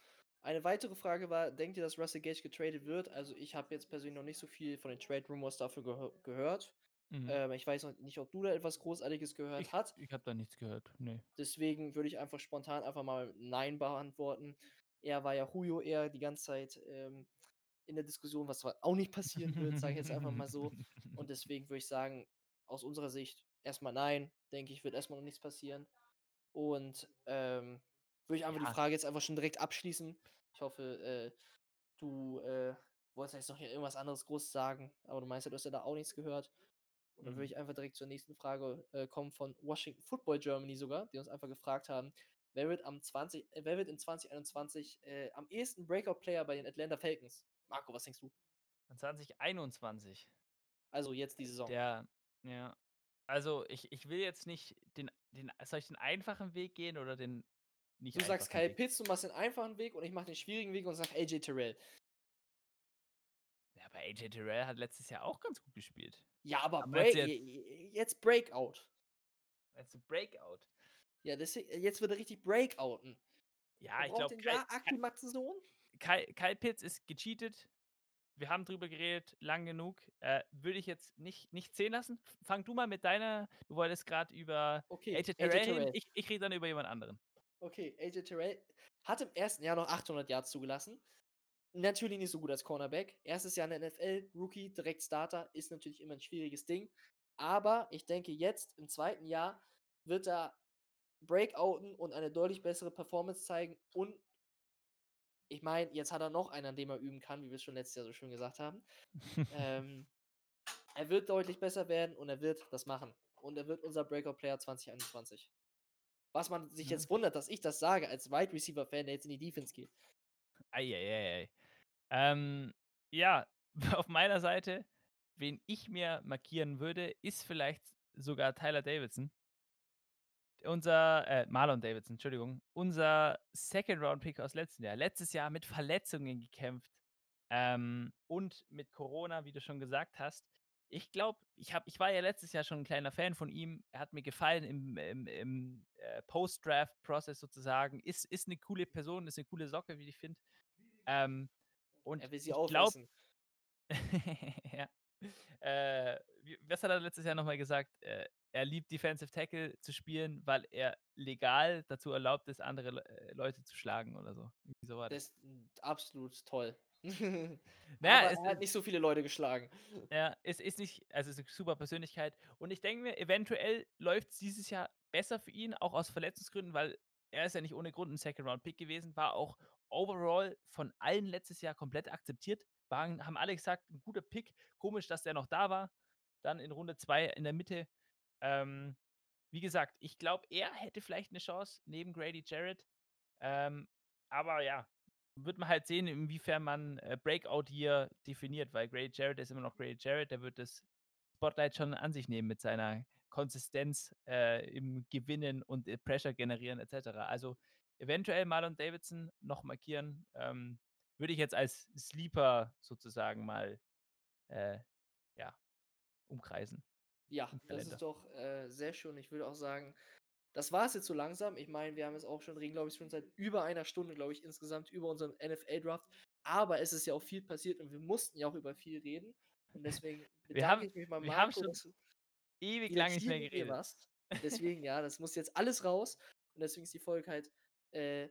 Eine weitere Frage war, denkt ihr, dass Russell Gage getradet wird? Also ich habe jetzt persönlich noch nicht so viel von den Trade Rumors dafür gehö gehört. Mhm. Ähm, ich weiß noch nicht, ob du da etwas Großartiges gehört ich hast. ich habe da nichts gehört. Nee. Deswegen würde ich einfach spontan einfach mal Nein beantworten. Er war ja Julio eher die ganze Zeit ähm, in der Diskussion, was zwar auch nicht passieren wird, sage ich jetzt einfach mal so. Und deswegen würde ich sagen, aus unserer Sicht erstmal nein, denke ich, wird erstmal noch nichts passieren. Und ähm, würde ich einfach Ja. die Frage jetzt einfach schon direkt abschließen. Ich hoffe, äh, du äh, wolltest jetzt noch hier irgendwas anderes groß sagen, aber du meinst ja, du hast ja da auch nichts gehört. Und dann würde Mhm. ich einfach direkt zur nächsten Frage äh, kommen von Washington Football Germany sogar, die uns einfach gefragt haben, wer wird am 20, äh, wer wird in 2021 äh, am ehesten Breakout-Player bei den Atlanta Falcons? Marco, was denkst du? 2021. Also jetzt die Saison. Der, ja. Also ich, ich will jetzt nicht den, den, soll ich den einfachen Weg gehen oder den nicht Du sagst Kyle Weg? Pitts, du machst den einfachen Weg und ich mache den schwierigen Weg und sag AJ Terrell. Ja, AJ Terrell hat letztes Jahr auch ganz gut gespielt. Ja, aber, Aber Break, jetzt- jetzt, Breakout. Also Breakout. Ja, deswegen, jetzt wird er richtig Breakouten. Ja, ich glaube, Akklimatisation. Kyle, Kyle Pitts ist gecheatet. Wir haben drüber geredet, lang genug. Äh, Würde ich jetzt nicht, nicht zählen lassen. Fang du mal mit deiner. Du wolltest gerade über Okay, AJ Terrell reden. Ich, ich rede dann über jemand anderen. Okay, AJ Terrell hat im ersten Jahr noch 800 Yards zugelassen. Natürlich nicht so gut als Cornerback. Erstes Jahr in der NFL, Rookie, direkt Starter, ist natürlich immer ein schwieriges Ding. Aber ich denke, jetzt im zweiten Jahr wird er Breakouten und eine deutlich bessere Performance zeigen. Und ich meine, jetzt hat er noch einen, an dem er üben kann, wie wir es schon letztes Jahr so schön gesagt haben. ähm, er wird deutlich besser werden und er wird das machen. Und er wird unser Breakout-Player 2021. Was man sich Ja. jetzt wundert, dass ich das sage als Wide Receiver-Fan, der jetzt in die Defense geht. Eieiei. Ähm, ja, auf meiner Seite, wen ich mir markieren würde, ist vielleicht sogar Tyler Davidson. Unser, äh, Marlon Davidson, Entschuldigung. Unser Second-Round-Pick aus letztem Jahr. Letztes Jahr mit Verletzungen gekämpft. Ähm, und mit Corona, wie du schon gesagt hast. Ich glaube, ich, ich war ja letztes Jahr schon ein kleiner Fan von ihm. Er hat mir gefallen im, im, im äh, Post-Draft-Prozess sozusagen. Ist, ist eine coole Person, ist eine coole Socke, wie ich finde. Ähm, und Er will sie glaube, aufessen. ja. Äh, was hat er letztes Jahr nochmal gesagt? Äh, er liebt Defensive Tackle zu spielen, weil er legal dazu erlaubt ist, andere Le äh, Leute zu schlagen oder so. So war das. Ist absolut toll. Naja, Aber er hat nicht so viele Leute geschlagen. Ja, es ist nicht, also es ist eine super Persönlichkeit. Und ich denke mir, eventuell läuft es dieses Jahr besser für ihn, auch aus Verletzungsgründen, weil er ist ja nicht ohne Grund ein Second-Round-Pick gewesen, war auch overall von allen letztes Jahr komplett akzeptiert. Waren, haben alle gesagt, ein guter Pick. Komisch, dass der noch da war. Dann in Runde 2 in der Mitte. Ähm, wie gesagt, ich glaube, er hätte vielleicht eine Chance neben Grady Jarrett. Ähm, aber ja, wird man halt sehen, inwiefern man äh, Breakout hier definiert, weil Grady Jarrett ist immer noch Grady Jarrett, der wird das Spotlight schon an sich nehmen mit seiner Konsistenz äh, im Gewinnen und äh, Pressure generieren etc. Also eventuell Marlon Davidson noch markieren, ähm, würde ich jetzt als Sleeper sozusagen mal äh, ja, umkreisen. Ja, das ist doch äh, sehr schön. Ich würde auch sagen, das war es jetzt so langsam. Ich meine, wir haben jetzt auch schon, reden, glaube ich, schon seit über einer Stunde, glaube ich, insgesamt über unseren NFL-Draft. Aber es ist ja auch viel passiert und wir mussten ja auch über viel reden. Und deswegen bedanke haben- ich mich bei wir haben Marco, schon Ewig lange nicht mehr geredet. warst. Deswegen, ja, das muss jetzt alles raus. Und deswegen ist die Folge halt äh,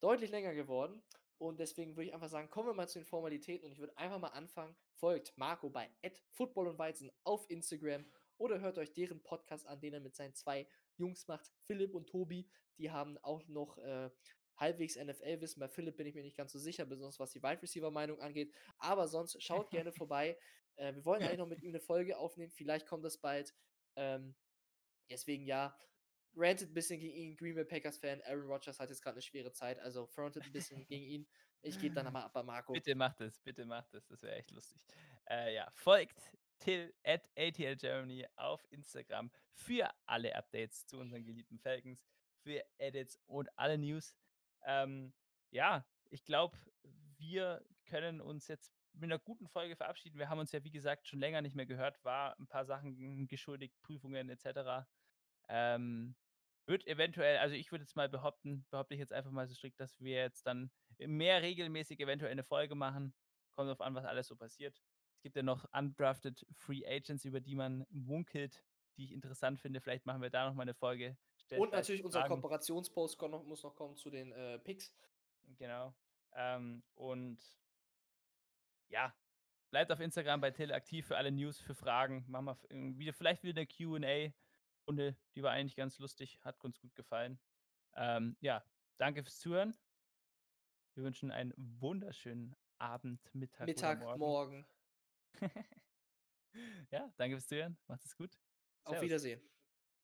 deutlich länger geworden. Und deswegen würde ich einfach sagen, kommen wir mal zu den Formalitäten und ich würde einfach mal anfangen. Folgt Marco bei Football und Weizen auf Instagram oder hört euch deren Podcast an, den er mit seinen zwei Jungs macht, Philipp und Tobi. Die haben auch noch äh, halbwegs NFL-Wissen. Bei Philipp bin ich mir nicht ganz so sicher, besonders was die Wide Receiver-Meinung angeht. Aber sonst schaut gerne vorbei. Äh, wir wollen eigentlich noch mit ihm eine Folge aufnehmen. Vielleicht kommt das bald. Ähm, deswegen ja, rantet ein bisschen gegen ihn. Green Bay Packers-Fan. Aaron Rodgers hat jetzt gerade eine schwere Zeit, also frontet ein bisschen gegen ihn. Ich gebe dann mal ab bei Marco. Bitte macht es, bitte macht es, das wäre echt lustig. Äh, ja, folgt Till at ATL Germany auf Instagram für alle Updates zu unseren geliebten Falcons, für Edits und alle News. Ähm, ja, ich glaube, wir können uns jetzt mit einer guten Folge verabschieden. Wir haben uns ja, wie gesagt, schon länger nicht mehr gehört, war ein paar Sachen geschuldigt, Prüfungen etc. Ähm, wird eventuell, also ich würde jetzt mal behaupten, behaupte ich jetzt einfach mal so strikt, dass wir jetzt dann mehr regelmäßig eventuell eine Folge machen. Kommt drauf an, was alles so passiert. Es gibt ja noch undrafted Free Agents, über die man munkelt, die ich interessant finde. Vielleicht machen wir da noch mal eine Folge. Stellt Und natürlich unser Fragen. Kooperationspost kommt noch, muss noch kommen zu den äh, Picks. Genau. Ähm, und ja, bleibt auf Instagram bei Till aktiv für alle News, für Fragen. Machen wir irgendwie wieder, vielleicht wieder eine QA-Runde, die war eigentlich ganz lustig, hat uns gut gefallen. Ähm, ja, danke fürs Zuhören. Wir wünschen einen wunderschönen Abend, Mittag, Mittag, morgen. morgen. ja, danke fürs Zuhören. Macht es gut. Auf Servus. Wiedersehen.